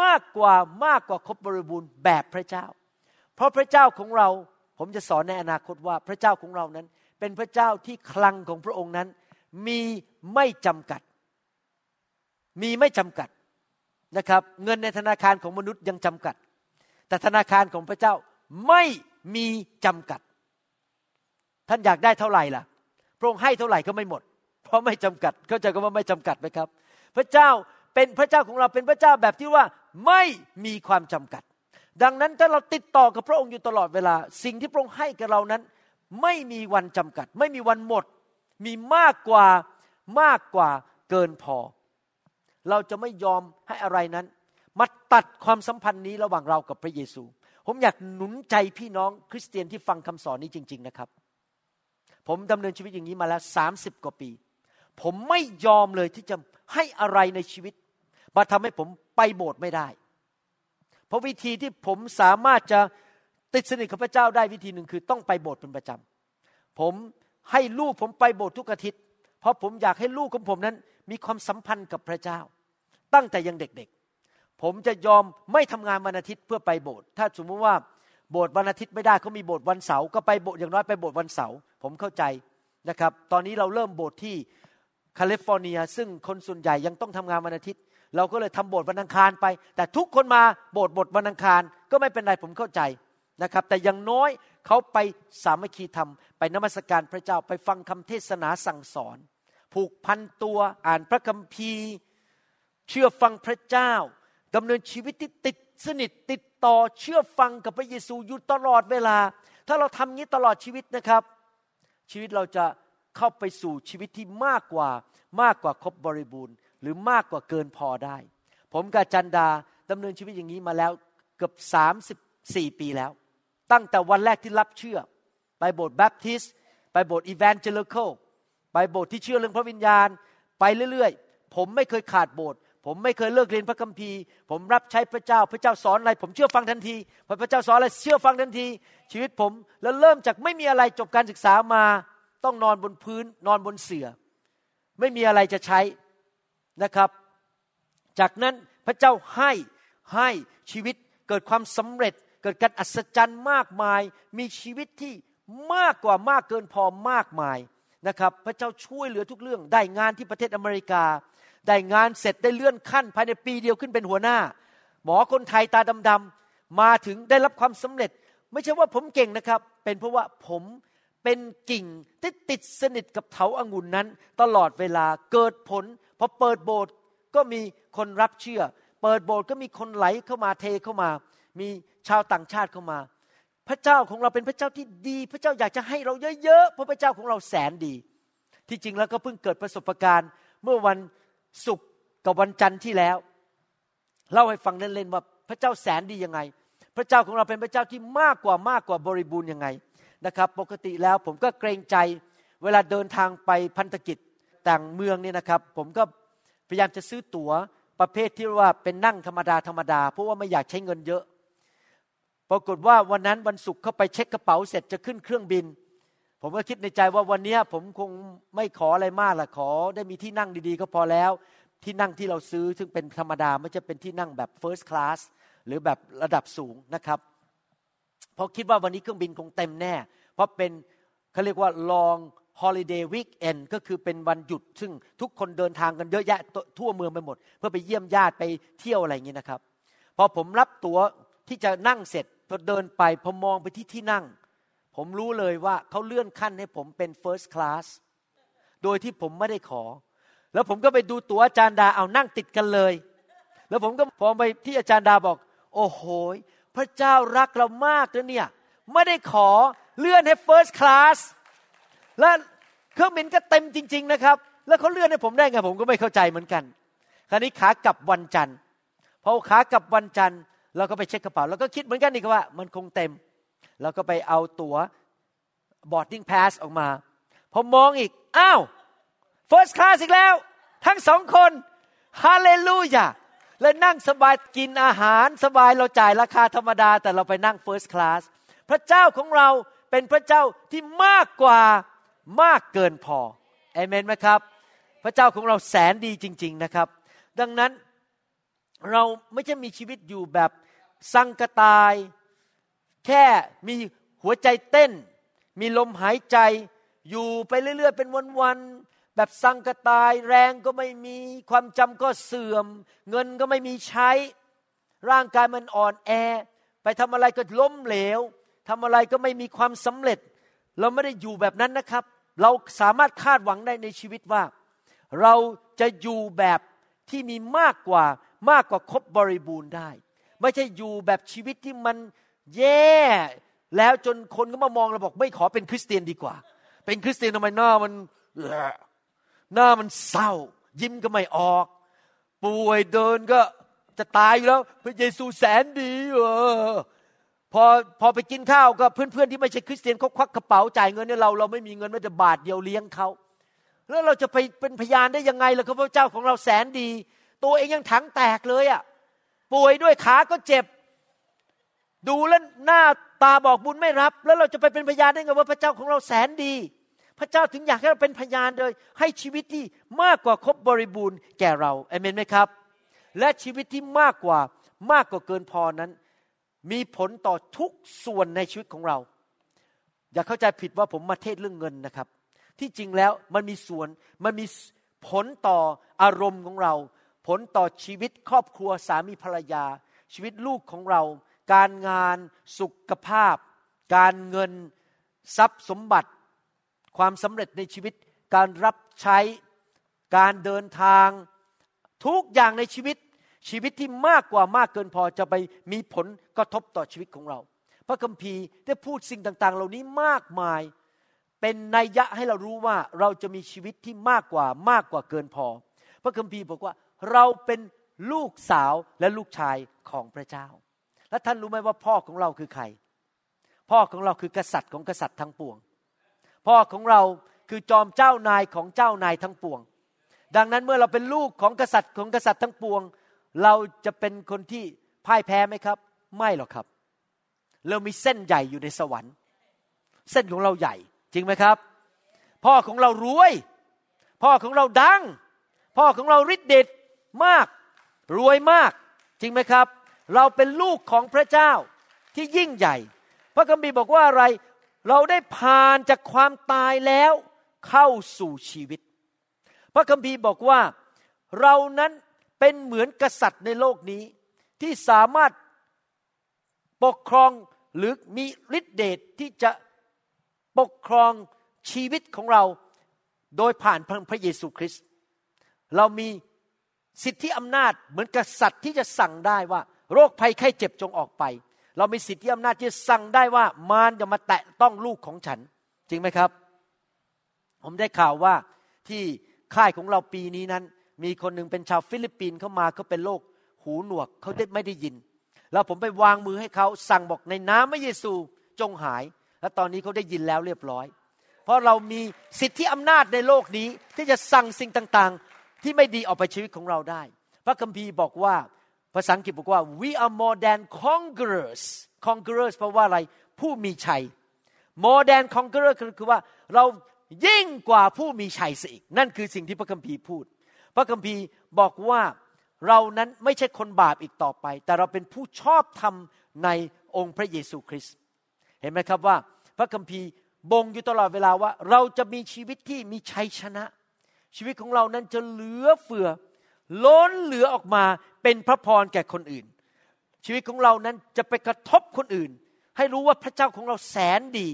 มากกว่ามากกว่าครบบริบูรณ์แบบพระเจ้า เพราะพระเจ้าของเราผมจะสอนในอนาคตว่าพระเจ้าของเรานั้น เป็นพระเจ้าที่คลังของพระองค์นั้น มีไม่จำกัด มีไม่จำกัดนะครับ เงินในธนาคารของมนุษย์ยังจำกัด แต่ธนาคารของพระเจ้าไม่มีจำกัด ท่านอยากได้เท่าไหร่ล่ะ พระองค์ให้เท่าไหร่ก็ไม่หมด เพราะไม่จำกัด เข้าใจก็ว่าไม่จำกัดไหมครับ พระเจ้าเป็นพระเจ้าของเราเป็นพระเจ้าแบบที่ว่าไม่มีความจำกัด ดังนั้นถ้าเราติดต่อกับพระองค์อยู่ตลอดเวลา สิ่งที่พระองค์ให้กับเรานั้น ไม่มีวันจำกัด ไม่มีวันหมด มีมากกว่ามากกว่าเกินพอ เราจะไม่ยอมให้อะไรนั้นมาตัดความสัมพันธ์นี้ระหว่างเรากับพระเยซู ผมอยากหนุนใจพี่น้องคริสเตียนที่ฟังคำสอนนี้จริง ๆ นะครับ ผมดำเนินชีวิตอย่างนี้มาแล้วสามสิบกว่าปี ผมไม่ยอมเลยที่จะให้อะไรในชีวิต มาทำให้ผมไปโบสถ์ไม่ได้ เพราะวิธีที่ผมสามารถจะติดสนิทกับพระเจ้าได้วิธีหนึ่งคือต้องไปโบสถ์เป็นประจำผมให้ลูกผมไปโบสถ์ทุกอาทิตย์ เพราะผมอยากให้ลูกของผมนั้น มีความสัมพันธ์กับพระเจ้า ตั้งแต่ยังเด็กๆ ผมจะยอมไม่ทำงานวันอาทิตย์เพื่อไปโบสถ์ถ้าสมมติว่าโบสถ์วันอาทิตย์ไม่ได้เขามีโบสถ์วันเสาร์ก็ไปโบสถ์อย่างน้อยไปโบสถ์วันเสาร์ผมเข้าใจนะครับ ตอนนี้เราเริ่มโบสถ์ที่ แคลิฟอร์เนีย ซึ่งคนส่วนใหญ่ยังต้องทำงานวันอาทิตย์ เราก็เลยทำโบสถ์วันอังคารไป แต่ทุกคนมาโบสถ์บทวันอังคารก็ไม่เป็นไรผมเข้าใจนะครับ แต่อยังน้อยเขาไปสามัคคีธรรม ไปนมัสการพระเจ้าไปฟังคำเทศนาสั่งสอน ผูกพันตัวอ่านพระคัมภีร์ เชื่อฟังพระเจ้าดำเนินชีวิตที่ติดสนิทติดต่อเชื่อฟังกับพระเยซูอยู่ตลอดเวลา ถ้าเราทำงี้ตลอดชีวิตนะครับ ชีวิตเราจะ เข้าไปสู่ชีวิตที่มากกว่ามากกว่าครบบริบูรณ์ หรือมากกว่าเกินพอได้ ผมกับจันดาดำเนินชีวิตอย่างนี้มาแล้วเกือบ34ปีแล้ว ตั้งแต่วันแรกที่รับเชื่อ ไปโบสถ์แบปทิสไปโบสถ์อีแวนเจลิคอลไปโบสถ์ที่เชื่อเรื่องพระวิญญาณ ไปเรื่อยๆ ผมไม่เคยขาดโบสถ์ผมไม่เคยเลิกเรียนพระคัมภีร์ ผมรับใช้พระเจ้า พระเจ้าสอนอะไร ผมเชื่อฟังทันทีพอพระเจ้าสอนอะไรเชื่อฟังทันที ชีวิตผมแล้วเริ่มจากไม่มีอะไรจบการศึกษามา ต้องนอนบนพื้นนอนบนเสื่อ ไม่มีอะไรจะใช้นะครับ จากนั้นพระเจ้าให้ให้ชีวิตเกิดความสำเร็จ เกิดการอัศจรรย์มากมาย มีชีวิตที่มากกว่ามากเกินพอมากมายนะครับ พระเจ้าช่วยเหลือทุกเรื่อง ได้งานที่ประเทศอเมริกา ได้งานเสร็จได้เลื่อนขั้น ภายในปีเดียวขึ้นเป็นหัวหน้า หมอคนไทยตาดำๆมาถึงได้รับความสำเร็จ ไม่ใช่ว่าผมเก่งนะครับ เป็นเพราะว่าผม เป็นกิ่งที่ติดสนิทกับเถาอางุ่นนั้น ตลอดเวลาเกิดผลพอเปิดโบสถ์ก็มีคนรับเชื่อ เปิดโบสถ์ก็มีคนไหลเข้ามาเทเข้ามา มีชาวต่างชาติเข้ามา พระเจ้าของเราเป็นพระเจ้าที่ดี พระเจ้าอยากจะให้เราเยอะๆเพราะพระเจ้าของเราแสนดี ที่จริงแล้วก็เพิ่งเกิดประสบการณ์เมื่อวันศุกร์กับวันจันทร์ที่แล้วเล่าให้ฟังเล่นๆว่าพระเจ้าแสนดียังไง พระเจ้าของเราเป็นพระเจ้าที่มากกว่ามากกว่าบริบูรณ์ยังไง นะครับปกติแล้วผมก็เกรงใจเวลาเดินทางไปพันธกิจต่างเมืองเนี่ยนะครับ ผมก็พยายามจะซื้อตั๋วประเภทที่ว่าเป็นนั่งธรรมดาธรรมดา เพราะว่าไม่อยากใช้เงินเยอะ ปรากฏว่าวันนั้นวันศุกร์เข้าไปเช็คกระเป๋าเสร็จจะขึ้นเครื่องบิน ผมก็คิดในใจว่าวันนี้ผมคงไม่ขออะไรมากละขอ ได้มีที่นั่งดีๆ ก็พอแล้ว ที่นั่งที่เราซื้อซึ่งเป็นธรรมดาไม่จะเป็นที่นั่งแบบ first class หรือแบบระดับสูงนะครับ เพราะคิดว่าวันนี้เครื่องบินคงเต็มแน่ เพราะเป็นเขาเรียกว่า long holiday weekend ก็คือเป็นวันหยุด ซึ่งทุกคนเดินทางกันเยอะแยะทั่วเมืองไปหมด เพื่อไปเยี่ยมญาติไปเที่ยวอะไรอย่างนี้นะครับ พอผมรับตั๋วที่จะนั่งเสร็จพอเดินไปพอมองไปที่ที่นั่ง ผมรู้เลยว่าเขาเลื่อนขั้นให้ผมเป็น first class โดยที่ผมไม่ได้ขอ แล้วผมก็ไปดูตั๋วอาจารย์ดาเอานั่งติดกันเลย แล้วผมก็พอไปที่อาจารย์ดาบอก โอ้โห พระเจ้ารักเรามากนะเนี่ยไม่ได้ขอเลื่อนให้ first class และเครื่องบินก็เต็มจริง ๆ นะครับ แล้วเขาเลื่อนให้ผมได้ไงผมก็ไม่เข้าใจเหมือนกัน คราวนี้ขากลับวันจันทร์พอขากลับวันจันทร์เราก็ไปเช็คกระเป๋าแล้วก็คิดเหมือนกันอีกว่า มันคงเต็มเราก็ไปเอาตัว๋ว boarding pass ออกมาพอมองอีกอ้าว first class อีกแล้ว ทั้งสองคนฮาเลลูยา และนั่งสบายกินอาหารสบายเราจ่ายราคาธรรมดา แต่เราไปนั่ง first class พระเจ้าของเราเป็นพระเจ้าที่มากกว่ามากเกินพอเอเมนไหมครับ พระเจ้าของเราแสนดีจริง ๆนะครับ ดังนั้นเราไม่ใช่มีชีวิตอยู่แบบสังกตาย แค่มีหัวใจเต้น มีลมหายใจอยู่ไปเรื่อย ๆ เป็นวันๆ แบบสังกตายแรงก็ไม่มีความจำก็เสื่อม เงินก็ไม่มีใช้ ร่างกายมันอ่อนแอ ไปทำอะไรก็ล้มเหลวทำอะไรก็ไม่มีความสำเร็จ เราไม่ได้อยู่แบบนั้นนะครับ เราสามารถคาดหวังได้ในชีวิตว่า เราจะอยู่แบบที่มีมากกว่ามากกว่าครบบริบูรณ์ได้ ไม่ใช่อยู่แบบชีวิตที่มันแย่ แล้วจนคนก็มามองเราบอกไม่ขอเป็นคริสเตียนดีกว่า เป็นคริสเตียนทำไมหน้ามัน หน้ามันเศร้า ยิ้มก็ไม่ออก ป่วยเดินก็จะตายอยู่แล้ว พระเยซูแสนดีเออพอพอไปกินข้าวก็เพื่อนๆที่ไม่ใช่คริสเตียนเขาควักกระเป๋าจ่ายเงินให้เราเราไม่มีเงินแม้แต่บาทเดียวเลี้ยงเขาแล้วเราจะไปเป็นพยานได้ยังไงล่ะครับพระเจ้าของเราแสนดี ตัวเองยังถังแตกเลยอะ่ะป่วยด้วยขาก็เจ็บ ดูแล้วหน้าตาบอกบุญไม่รับ แล้วเราจะไปเป็นพยานได้ไงว่าพระเจ้าของเราแสนดี พระเจ้าถึงอยากให้เราเป็นพยานเลย ให้ชีวิตที่มากกว่าครบบริบูรณ์แก่เราเอเมนไหมครับ และชีวิตที่มากกว่ามากกว่าเกินพอนั้น มีผลต่อทุกส่วนในชีวิตของเรา อย่าเข้าใจผิดว่าผมมาเทศเรื่องเงินนะครับ ที่จริงแล้วมันมีส่วนมันมีผลต่ออารมณ์ของเรา ผลต่อชีวิตครอบครัวสามีภรรยา ชีวิตลูกของเรา การงานสุขภาพ การเงินทรัพย์สมบัติ ความสำเร็จในชีวิต การรับใช้ การเดินทาง ทุกอย่างในชีวิต ชีวิตที่มากกว่ามากเกินพอจะไปมีผลกระทบต่อชีวิตของเรา พระคัมภีร์ได้พูดสิ่งต่าง ๆ เหล่านี้มากมาย เป็นนัยยะให้เรารู้ว่าเราจะมีชีวิตที่มากกว่ามากกว่าเกินพอ พระคัมภีร์บอกว่าเราเป็นลูกสาวและลูกชายของพระเจ้า และท่านรู้ไหมว่าพ่อของเราคือใคร พ่อของเราคือกษัตริย์ของกษัตริย์ทั้งปวง พ่อของเราคือจอมเจ้านายของเจ้านายทั้งปวง ดังนั้นเมื่อเราเป็นลูกของกษัตริย์ของกษัตริย์ทั้งปวง เราจะเป็นคนที่พ่ายแพ้ไหมครับ ไม่หรอกครับ เรามีเส้นใหญ่อยู่ในสวรรค์ เส้นของเราใหญ่จริงไหมครับ พ่อของเรารวย พ่อของเราดัง พ่อของเราฤทธิ์เดชมาก รวยมาก จริงไหมครับ เราเป็นลูกของพระเจ้าที่ยิ่งใหญ่ พระคัมภีร์บอกว่าอะไร เราได้ผ่านจากความตายแล้วเข้าสู่ชีวิต พระคัมภีร์บอกว่า เรานั้นเป็นเหมือนกษัตริย์ในโลกนี้ ที่สามารถปกครองหรือมีฤทธิเดชที่จะปกครองชีวิตของเราโดยผ่านพระเยซูคริสต์เรามีสิทธิอำนาจเหมือนกษัตริย์ที่จะสั่งได้ว่า โรคภัยไข้เจ็บจงออกไป เรามีสิทธิอำนาจที่จะสั่งได้ว่ามารอย่ามาแตะต้องลูกของฉัน จริงไหมครับ ผมได้ข่าวว่าที่ค่ายของเราปีนี้นั้น มีคนหนึ่งเป็นชาวฟิลิปปินส์เข้ามาเขาเป็นโรคหูหนวกเขาไม่ได้ยิน แล้วผมไปวางมือให้เขาสั่งบอกในนามพระเยซูจงหาย และตอนนี้เขาได้ยินแล้วเรียบร้อย เพราะเรามีสิทธิอำนาจในโลกนี้ที่จะสั่งสิ่งต่างๆ ที่ไม่ดีออกไปชีวิตของเราได้ พระคัมภีร์บอกว่า ภาษาอังกฤษบอกว่า we are more than conquerors conquerors แปลว่าอะไรผู้มีชัย more than conqueror คือว่าเรายิ่งกว่าผู้มีชัยสิอีก นั่นคือสิ่งที่พระคัมภีร์พูด พระคัมภีร์บอกว่าเรานั้นไม่ใช่คนบาปอีกต่อไป แต่เราเป็นผู้ชอบธรรมในองค์พระเยซูคริสต์เห็นไหมครับว่า พระคัมภีร์บ่งอยู่ตลอดเวลาว่า เราจะมีชีวิตที่มีชัยชนะ ชีวิตของเรานั้นจะเหลือเฟือ ล้นเหลือออกมา เป็นพระพรแก่คนอื่น ชีวิตของเรานั้นจะไปกระทบคนอื่น ให้รู้ว่าพระเจ้าของเราแสนดี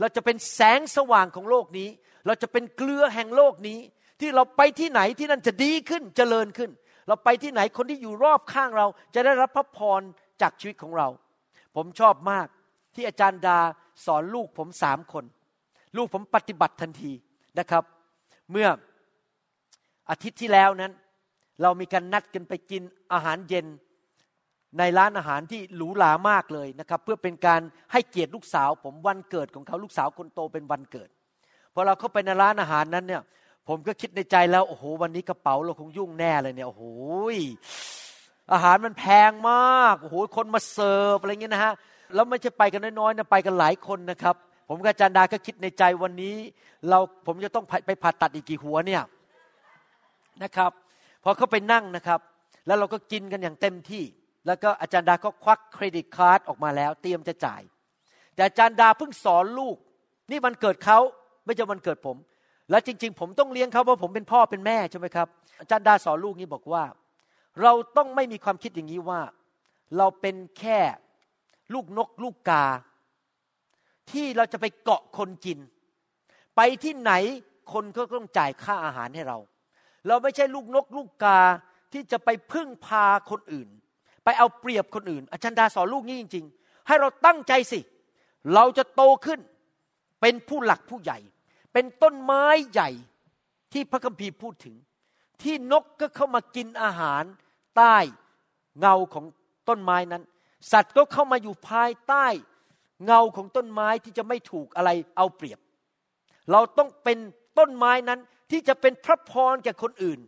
เราจะเป็นแสงสว่างของโลกนี้ เราจะเป็นเกลือแห่งโลกนี้ ที่เราไปที่ไหนที่นั่นจะดีขึ้นจเจริญขึ้น เราไปที่ไหนคนที่อยู่รอบข้างเรา จะได้รับพระพรจากชีวิตของเรา ผมชอบมากที่อาจารย์ดาสอนลูกผมสามคน ลูกผมปฏิบัติทันทีนะครับ เมื่ออาทิตย์ที่แล้วนั้น เรามีการนัดกันไปกินอาหารเย็นในร้านอาหารที่หรูหรามากเลยนะครับ เพื่อเป็นการให้เกียรติลูกสาวผมวันเกิดของเขาลูกสาวคนโตเป็นวันเกิดพอเราเข้าไปในร้านอาหารนั้นเนี่ย ผมก็คิดในใจแล้วโอ้โหวันนี้กระเป๋าเราคงยุ่งแน่เลยเนี่ยโอ้โหอาหารมันแพงมากโอ้โหคนมาเสิร์ฟอะไรเงี้ยนะฮะแล้วไม่ใช่ไปกันน้อยๆนะไปกันหลายคนนะครับ ผมกับจันดาก็คิดในใจวันนี้ เราผมจะต้องไปผ่าตัดอีกกี่หัวเนี่ยนะครับ พอเขาไปนั่งนะครับ แล้วเราก็กินกันอย่างเต็มที่ แล้วก็อาจารย์ดาก็ควักเครดิตการ์ดออกมาแล้ว เตรียมจะจ่าย แต่อาจารย์ดาเพิ่งสอนลูก นี่วันเกิดเขาไม่ใช่วันเกิดผม และจริง ๆ ผมต้องเลี้ยงเขาเพราะผมเป็นพ่อเป็นแม่ใช่ไหมครับ อาจารย์ดาสอนลูกนี้บอกว่า เราต้องไม่มีความคิดอย่างนี้ว่า เราเป็นแค่ลูกนกลูกกา ที่เราจะไปเกาะคนกิน ไปที่ไหนคนก็ต้องจ่ายค่าอาหารให้เรา เราไม่ใช่ลูกนกลูกกาที่จะไปพึ่งพาคนอื่น ไปเอาเปรียบคนอื่น อาจารย์ดาสอนลูกนี้จริง ๆ ให้เราตั้งใจสิ เราจะโตขึ้นเป็นผู้หลักผู้ใหญ่ เป็นต้นไม้ใหญ่ที่พระคัมภีร์พูดถึง ที่นกก็เข้ามากินอาหารใต้เงาของต้นไม้นั้น สัตว์ก็เข้ามาอยู่ภายใต้เงาของต้นไม้ที่จะไม่ถูกอะไรเอาเปรียบ เราต้องเป็นต้นไม้นั้น ที่จะเป็นพระพรแก่คนอื่น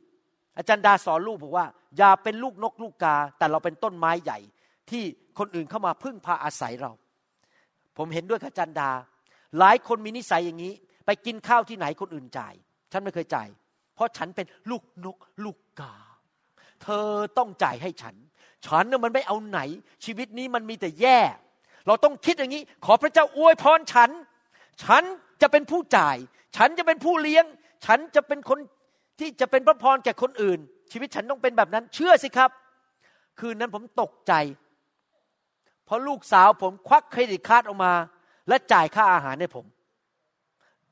อาจารย์ดาสอนลูกบอกว่า อย่าเป็นลูกนกลูกกา แต่เราเป็นต้นไม้ใหญ่ ที่คนอื่นเข้ามาพึ่งพาอาศัยเรา ผมเห็นด้วยกับอาจารย์ดา หลายคนมีนิสัยอย่างนี้ ไปกินข้าวที่ไหนคนอื่นจ่าย ฉันไม่เคยจ่าย เพราะฉันเป็นลูกนกลูกกา เธอต้องจ่ายให้ฉัน ฉันเนี่ยมันไม่เอาไหน ชีวิตนี้มันมีแต่แย่ เราต้องคิดอย่างนี้ ขอพระเจ้าอวยพรฉัน ฉันจะเป็นผู้จ่าย ฉันจะเป็นผู้เลี้ยง ฉันจะเป็นคนที่จะเป็นพระพรแก่คนอื่น ชีวิตฉันต้องเป็นแบบนั้น เชื่อสิครับ คืนนั้นผมตกใจ เพราะลูกสาวผมควักเครดิตการ์ดออกมา และจ่ายค่าอาหารให้ผม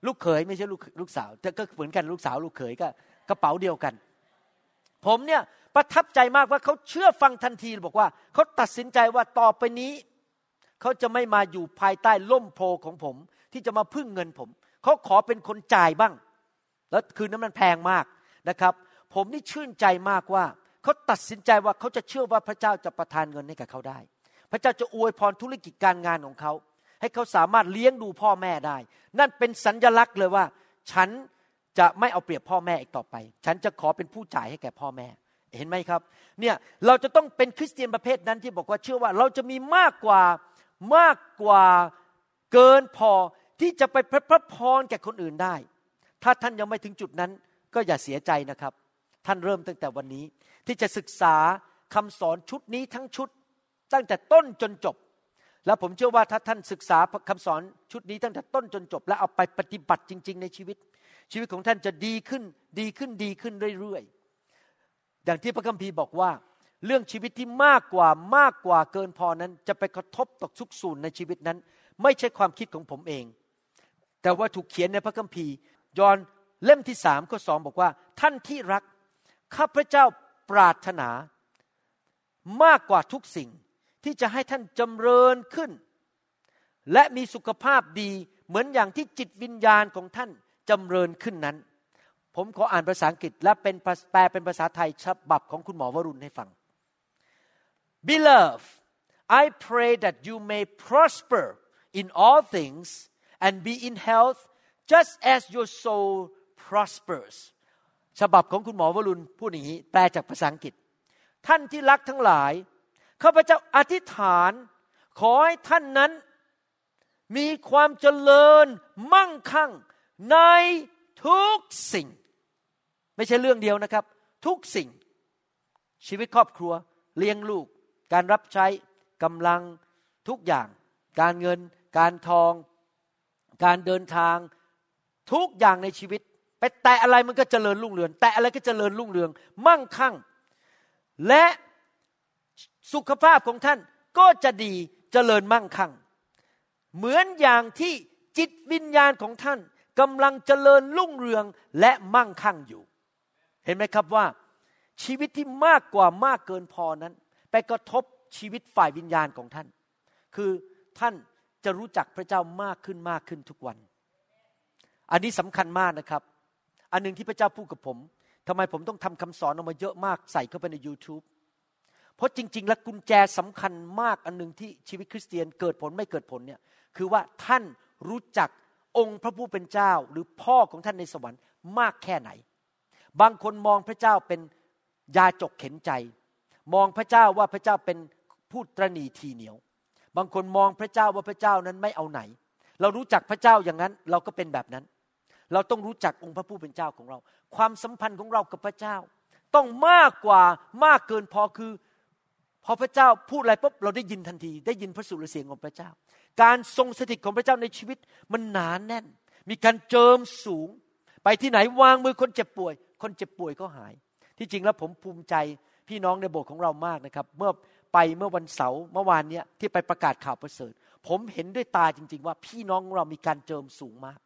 ลูกเขยไม่ใช่ลูกลูกสาวแต่ก็เหมือนกันลูกสาวลูกเขยก็ กระเป๋าเดียวกัน ผมเนี่ยประทับใจมากว่าเขาเชื่อฟังทันทีบอกว่า เขาตัดสินใจว่าต่อไปนี้ เขาจะไม่มาอยู่ภายใต้ล่มโพของผม ที่จะมาพึ่งเงินผม เขาขอเป็นคนจ่ายบ้าง แล้วคืนนั้นมันแพงมากนะครับ ผมนี่ชื่นใจมากว่าเขาตัดสินใจว่าเขาจะเชื่อว่าพระเจ้าจะประทานเงินให้กับเขาได้ พระเจ้าจะอวยพรธุรกิจการงานของเขา ให้เขาสามารถเลี้ยงดูพ่อแม่ได้ นั่นเป็นสัญญลักษณ์เลยว่า ฉันจะไม่เอาเปรียบพ่อแม่อีกต่อไป ฉันจะขอเป็นผู้จ่ายให้แก่พ่อแม่ เห็นไหมครับ เนี่ยเราจะต้องเป็นคริสเตียนประเภทนั้นที่บอกว่าเชื่อว่าเราจะมีมากกว่ามากกว่าเกินพอที่จะไปพระพรแก่คนอื่นได้ ถ้าท่านยังไม่ถึงจุดนั้นก็อย่าเสียใจนะครับ ท่านเริ่มตั้งแต่วันนี้ ที่จะศึกษาคำสอนชุดนี้ทั้งชุด ตั้งแต่ต้นจนจบ แล้วผมเชื่อว่าถ้าท่านศึกษาคำสอนชุดนี้ตั้งแต่ต้นจนจบ แล้วเอาไปปฏิบัติจริง ๆ ในชีวิต ชีวิตของท่านจะดีขึ้นดีขึ้นดีขึ้นเรื่อยๆอย่างที่พระคัมภีร์บอกว่าเรื่องชีวิตที่มากกว่ามากกว่าเกินพอนั้น จะไปกระทบตกทุกส่วนในชีวิตนั้น ไม่ใช่ความคิดของผมเอง แต่ว่าถูกเขียนในพระคัมภีร์ ยอห์นเล่มที่สามข้อสองบอกว่า ท่านที่รัก ข้าพระเจ้าปรารถนา มากกว่าทุกสิ่งที่จะให้ท่านจำเริญขึ้น และมีสุขภาพดีเหมือนอย่างที่จิตวิญญาณของท่านจำเริญขึ้นนั้น ผมขออ่านภาษาอังกฤษ และเป็นแปลเป็นภาษาไทยฉบับของคุณหมอวรุณให้ฟัง Beloved, I pray that you may prosper in all things and be in health just as your soul prospers ฉบับของคุณหมอวรุณพูดอย่างนี้ แปลจากภาษาอังกฤษ ท่านที่รักทั้งหลาย ข้าพเจ้าอธิษฐาน ขอให้ท่านนั้น มีความเจริญมั่งคั่งในทุกสิ่ง ไม่ใช่เรื่องเดียวนะครับ ทุกสิ่ง ชีวิตครอบครัว เลี้ยงลูก การรับใช้กำลังทุกอย่าง การเงิน การทอง การเดินทาง ทุกอย่างในชีวิต ไปแตะอะไรมันก็เจริญรุ่งเรือง แตะอะไรก็เจริญรุ่งเรือง มั่งคั่ง และสุขภาพของท่านก็จะดีเจริญมั่งคั่ง เหมือนอย่างที่จิตวิญญาณของท่านกำลังเจริญรุ่งเรืองและมั่งคั่งอยู่ เห็นไหมครับว่า ชีวิตที่มากกว่ามากเกินพอนั้น ไปกระทบชีวิตฝ่ายวิญญาณของท่าน คือท่านจะรู้จักพระเจ้ามากขึ้นมากขึ้นทุกวัน อันนี้สำคัญมากนะครับ อันหนึ่งที่พระเจ้าพูดกับผมทำไมผมต้องทำคำสอนออกมาเยอะมากใส่เข้าไปใน YouTube เพราะจริง ๆ แล้วกุญแจสำคัญมากอันหนึ่งที่ชีวิตคริสเตียนเกิดผลไม่เกิดผลเนี่ยคือว่าท่านรู้จักองค์พระผู้เป็นเจ้าหรือพ่อของท่านในสวรรค์มากแค่ไหน บางคนมองพระเจ้าเป็นยาจกเข็นใจ มองพระเจ้าว่าพระเจ้าเป็นผู้ตรณีทีเหนียว บางคนมองพระเจ้าว่าพระเจ้านั้นไม่เอาไหน เรารู้จักพระเจ้าอย่างนั้น เราก็เป็นแบบนั้น เราต้องรู้จักองค์พระผู้เป็นเจ้าของเรา ความสัมพันธ์ของเรากับพระเจ้า ต้องมากกว่ามากเกินพอคือพอพระเจ้าพูดอะไรปุ๊บเราได้ยินทันที ได้ยินพระสุรเสียงของพระเจ้า การทรงสถิตของพระเจ้าในชีวิตมันหนานแน่น มีการเจิมสูง ไปที่ไหนวางมือคนเจ็บป่วย คนเจ็บป่วยก็หาย ที่จริงแล้วผมภูมิใจพี่น้องในโบสถ์ของเรามากนะครับ เมื่อไปเมื่อวันเสาร์เมื่อวานเนี้ยที่ไปประกาศข่าวประเสริฐ ผมเห็นด้วยตาจริง ๆ ว่าพี่น้องเรามีการเจิมสูงมาก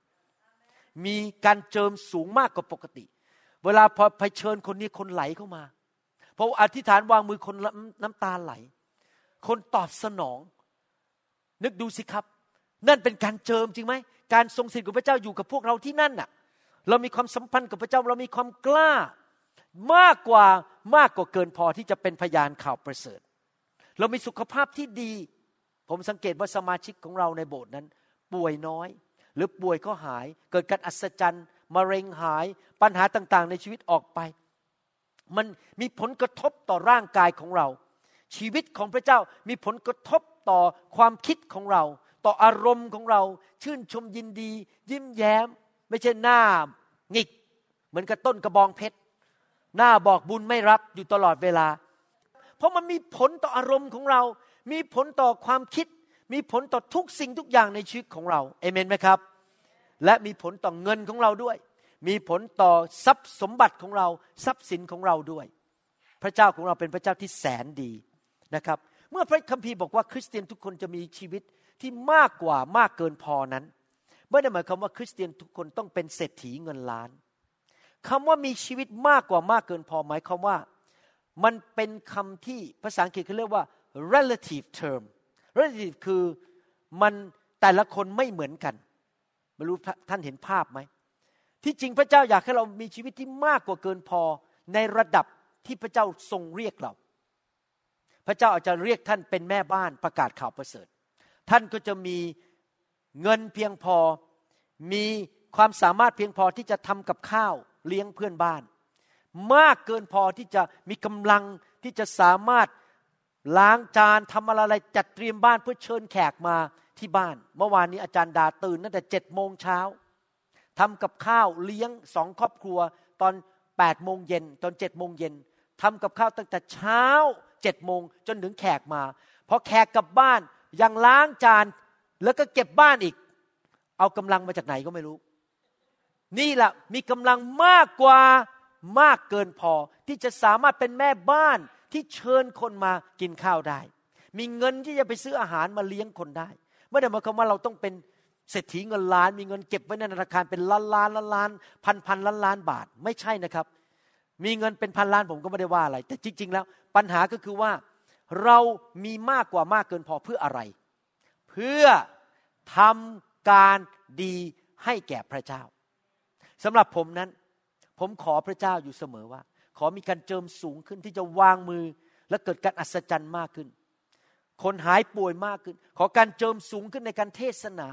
มีการเจิมสูงมากกว่าปกติ เวลาพอไปเชิญคนนี้คนไหลเข้ามาพออธิษฐานวางมือคนน้ำตาไหล คนตอบสนอง นึกดูสิครับ นั่นเป็นการเจิมจริงไหมการทรงสิทธิ์ของพระเจ้าอยู่กับพวกเราที่นั่นน่ะ เรามีความสัมพันธ์กับพระเจ้า เรามีความกล้า มากกว่ามากกว่าเกินพอที่จะเป็นพยานข่าวประเสริฐ เรามีสุขภาพที่ดี ผมสังเกตว่าสมาชิกของเราในโบสถ์นั้น ป่วยน้อย หรือป่วยก็หาย เกิดการอัศจรรย์มะเร็งหายปัญหาต่างๆ ในชีวิตออกไป มันมีผลกระทบต่อร่างกายของเรา ชีวิตของพระเจ้ามีผลกระทบต่อความคิดของเรา ต่ออารมณ์ของเรา ชื่นชมยินดี ยิ้มแย้ม ไม่ใช่หน้าหงิก เหมือนกับต้นกระบองเพชรหน้าบอกบุญไม่รับอยู่ตลอดเวลา เพราะมันมีผลต่ออารมณ์ของเรา มีผลต่อความคิด มีผลต่อทุกสิ่งทุกอย่างในชีวิตของเราเอเมนไหมครับ และมีผลต่อเงินของเราด้วย มีผลต่อทรัพย์สมบัติของเราทรัพย์สินของเราด้วย พระเจ้าของเราเป็นพระเจ้าที่แสนดีนะครับ เมื่อพระคัมภีร์บอกว่าคริสเตียนทุกคนจะมีชีวิตที่มากกว่ามากเกินพอนั้นไม่ได้หมายความว่าคริสเตียนทุกคนต้องเป็นเศรษฐีเงินล้านคำว่ามีชีวิตมากกว่ามากเกินพอหมายความว่ามันเป็นคำที่ภาษาอังกฤษเขาเรียกว่า relative term relative คือมันแต่ละคนไม่เหมือนกันไม่รู้ท่านเห็นภาพไหมที่จริงพระเจ้าอยากให้เรามีชีวิตที่มากกว่าเกินพอในระดับที่พระเจ้าทรงเรียกเรา พระเจ้าอาจจะเรียกท่านเป็นแม่บ้านประกาศข่าวประเสริฐ ท่านก็จะมีเงินเพียงพอ มีความสามารถเพียงพอที่จะทำกับข้าวเลี้ยงเพื่อนบ้าน มากเกินพอที่จะมีกำลังที่จะสามารถ ล้างจานทำอะไรจัดเตรียมบ้านเพื่อเชิญแขกมาที่บ้าน เมื่อวานนี้อาจารย์ดาตื่นตั้งแต่เจ็ดโมงเช้าทำกับข้าวเลี้ยงสองครอบครัว ตอนแปดโมงเย็นตอนเจ็ดโมงเย็นทำกับข้าวตั้งแต่เช้าเจ็ดโมงจนถึงแขกมาพอแขกกลับบ้านยังล้างจานแล้วก็เก็บบ้านอีก เอากำลังมาจากไหนก็ไม่รู้ นี่แหละมีกำลังมากกว่ามากเกินพอที่จะสามารถเป็นแม่บ้าน ที่เชิญคนมากินข้าวได้ มีเงินที่จะไปซื้ออาหารมาเลี้ยงคนได้ ไม่ได้หมายความว่าเราต้องเป็นเศรษฐีเงินล้าน มีเงินเก็บไว้ในธนาคารเป็นล้านล้านล้านล้านพันพันล้านล้านบาทไม่ใช่นะครับ มีเงินเป็นพันล้านผมก็ไม่ได้ว่าอะไร แต่จริง ๆ แล้วปัญหาก็คือว่าเรามีมากกว่ามากเกินพอเพื่ออะไร เพื่อทำการดีให้แก่พระเจ้าสำหรับผมนั้น ผมขอพระเจ้าอยู่เสมอว่า ขอมีการเจิมสูงขึ้นที่จะวางมือและเกิดการอัศจรรย์มากขึ้น คนหายป่วยมากขึ้น ขอการเจิมสูงขึ้นในการเทศนา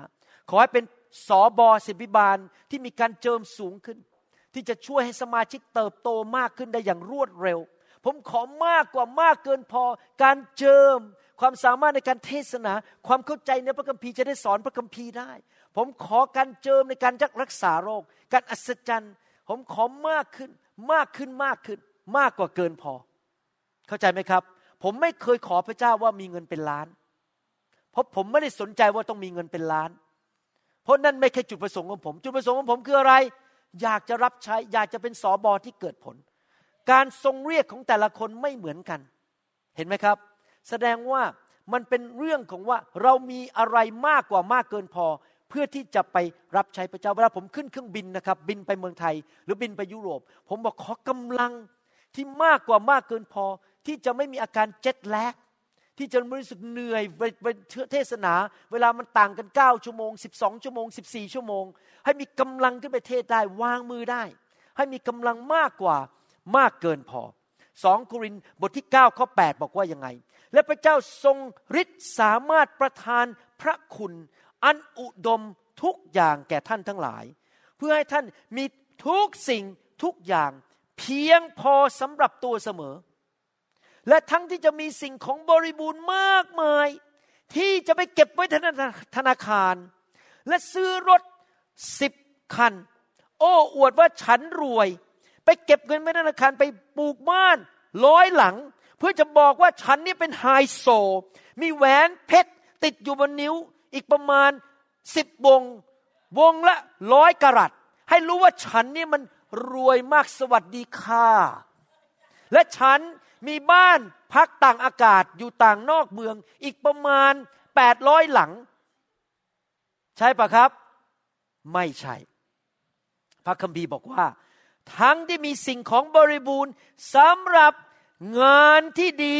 ขอให้เป็นสอบอสิบิบาลที่มีการเจิมสูงขึ้น ที่จะช่วยให้สมาชิกเติบโตมากขึ้นได้อย่างรวดเร็ว ผมขอมากกว่ามากเกินพอ การเจิม ความสามารถในการเทศนา ความเข้าใจในพระคัมภีร์จะได้สอนพระคัมภีร์ได้ ผมขอการเจิมในการรักษาโรค การอัศจรรย์ ผมขอมากขึ้น มากขึ้นมากขึ้น มากกว่าเกินพอ เข้าใจไหมครับ ผมไม่เคยขอพระเจ้าว่ามีเงินเป็นล้าน เพราะผมไม่ได้สนใจว่าต้องมีเงินเป็นล้าน เพราะนั่นไม่ใช่จุดประสงค์ของผม จุดประสงค์ของผมคืออะไร อยากจะรับใช้ อยากจะเป็นสอบอที่เกิดผล การทรงเรียกของแต่ละคนไม่เหมือนกัน เห็นไหมครับ แสดงว่ามันเป็นเรื่องของว่าเรามีอะไรมากกว่ามากเกินพอ เพื่อที่จะไปรับใช้พระเจ้าเวลาผมขึ้นเครื่องบินนะครับ บินไปเมืองไทย หรือบินไปยุโรป ผมบอกขอกำลังที่มากกว่ามากเกินพอ ที่จะไม่มีอาการเจ็ดแลกที่จะไม่รู้สึกเหนื่อยไปเทศนา เวลามันต่างกัน 9 ชั่วโมง 12 ชั่วโมง 14 ชั่วโมง ให้มีกำลังขึ้นไปเทศได้วางมือได้ ให้มีกำลังมากกว่ามากเกินพอสองโครินบทที่9ข้อ8บอกว่ายังไง และพระเจ้าทรงฤทธิ์สามารถประทานพระคุณ อันอุดมทุกอย่างแก่ท่านทั้งหลาย เพื่อให้ท่านมีทุกสิ่งทุกอย่างเพียงพอสำหรับตัวเสมอ และทั้งที่จะมีสิ่งของบริบูรณ์มากมาย ที่จะไปเก็บไว้ธนาคาร และซื้อรถสิบคัน โอ้อวดว่าฉันรวย ไปเก็บเงินไว้ธนาคารไปปลูกบ้านร้อยหลัง เพื่อจะบอกว่าฉันนี่เป็นไฮโซ มีแหวนเพชรติดอยู่บนนิ้ว อีกประมาณสิบวง วงละร้อยกรัตให้รู้ว่าฉันนี่มันรวยมากสวัสดีค่ะ และฉันมีบ้านพักต่างอากาศอยู่ต่างนอกเมือง อีกประมาณแปดร้อยหลัง ใช่ปะครับ ไม่ใช่ พระคัมภีร์บอกว่า ทั้งที่มีสิ่งของบริบูรณ์สำหรับงานที่ดี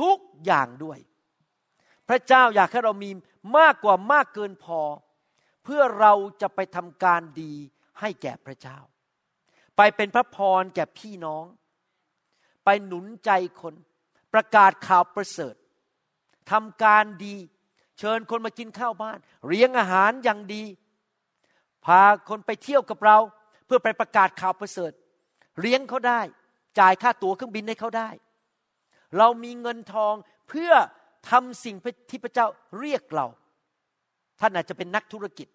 ทุกอย่างด้วย พระเจ้าอยากให้เรามี มากกว่ามากเกินพอ เพื่อเราจะไปทำการดีให้แก่พระเจ้า ไปเป็นพระพรแก่พี่น้อง ไปหนุนใจคน ประกาศข่าวประเสริฐทำการดี เชิญคนมากินข้าวบ้านเลี้ยงอาหารอย่างดี พาคนไปเที่ยวกับเรา เพื่อไปประกาศข่าวประเสริฐเลี้ยงเขาได้ จ่ายค่าตั๋วเครื่องบินให้เขาได้ เรามีเงินทองเพื่อ ทำสิ่งที่พระเจ้าเรียกเรา ท่านอาจจะเป็นนักธุรกิจ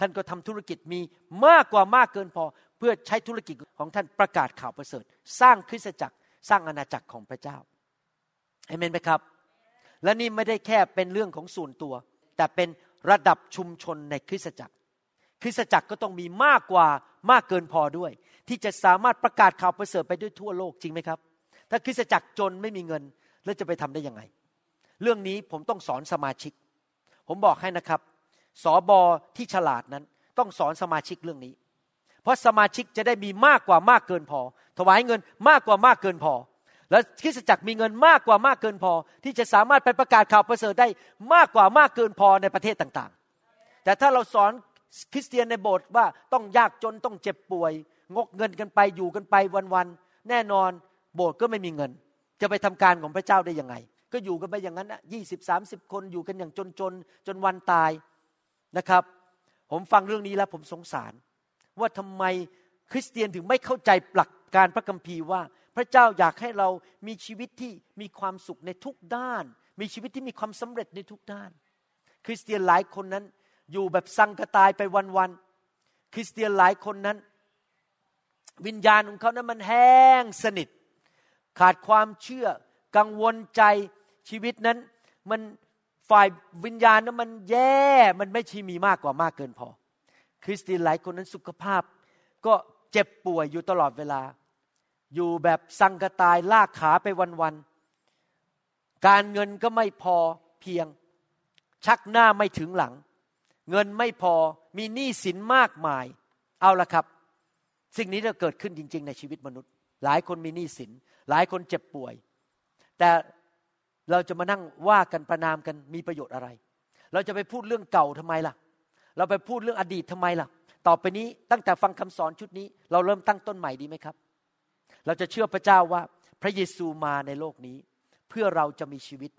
ท่านก็ทำธุรกิจมีมากกว่ามากเกินพอ เพื่อใช้ธุรกิจของท่านประกาศข่าวประเสริฐ สร้างคริสตจักรสร้างอาณาจักรของพระเจ้าเอเมนไหมครับ และนี่ไม่ได้แค่เป็นเรื่องของส่วนตัว แต่เป็นระดับชุมชนในคริสตจักร คริสตจักรก็ต้องมีมากกว่ามากเกินพอด้วย ที่จะสามารถประกาศข่าวประเสริฐไปด้วยทั่วโลกจริงไหมครับ ถ้าคริสตจักรจนไม่มีเงินแล้วจะไปทำได้ยังไง เรื่องนี้ผมต้องสอนสมาชิก ผมบอกให้นะครับสอบอที่ฉลาดนั้นต้องสอนสมาชิกเรื่องนี้ เพราะสมาชิกจะได้มีมากกว่ามากเกินพอ ถวายเงินมากกว่ามากเกินพอ และคริสตจักรมีเงินมากกว่ามากเกินพอ ที่จะสามารถไปประกาศข่าวประเสริฐได้มากกว่ามากเกินพอในประเทศต่างๆ แต่ถ้าเราสอนคริสเตียนในโบสถ์ว่าต้องยากจนต้องเจ็บป่วย งกเงินกันไปอยู่กันไปวันๆแน่นอนโบสถ์ก็ไม่มีเงิน จะไปทำการของพระเจ้าได้ยังไง ก็อยู่กันไปอย่างนั้นนะยี่สิบสามสิบคนอยู่กันอย่างจนจนจนวันตายนะครับ ผมฟังเรื่องนี้แล้วผมสงสาร ว่าทำไมคริสเตียนถึงไม่เข้าใจหลักการพระคัมภีร์ว่า พระเจ้าอยากให้เรามีชีวิตที่มีความสุขในทุกด้าน มีชีวิตที่มีความสำเร็จในทุกด้าน คริสเตียนหลายคนนั้นอยู่แบบสังกตายไปวันๆคริสเตียนหลายคนนั้น วิญญาณของเขานั้นมันแห้งสนิท ขาดความเชื่อ กังวลใจ ชีวิตนั้นมันฝ่ายวิญญาณนั้นมันแย่มันไม่ชีมีมากกว่ามากเกินพอ คริสเตียนหลายคนนั้นสุขภาพ ก็เจ็บป่วยอยู่ตลอดเวลา อยู่แบบสังกตายลากขาไปวันๆการเงินก็ไม่พอเพียง ชักหน้าไม่ถึงหลัง เงินไม่พอมีหนี้สินมากมาย เอาละครับ สิ่งนี้จะเกิดขึ้นจริง ๆ ในชีวิตมนุษย์ หลายคนมีหนี้สินหลายคนเจ็บป่วย แต่ เราจะมานั่งว่ากันประนามกันมีประโยชน์อะไร เราจะไปพูดเรื่องเก่าทำไมล่ะ เราไปพูดเรื่องอดีตทำไมล่ะ ต่อไปนี้ตั้งแต่ฟังคำสอนชุดนี้ เราเริ่มตั้งต้นใหม่ดีไหมครับ เราจะเชื่อพระเจ้าว่าพระเยซูมาในโลกนี้ เพื่อเราจะมีชีวิต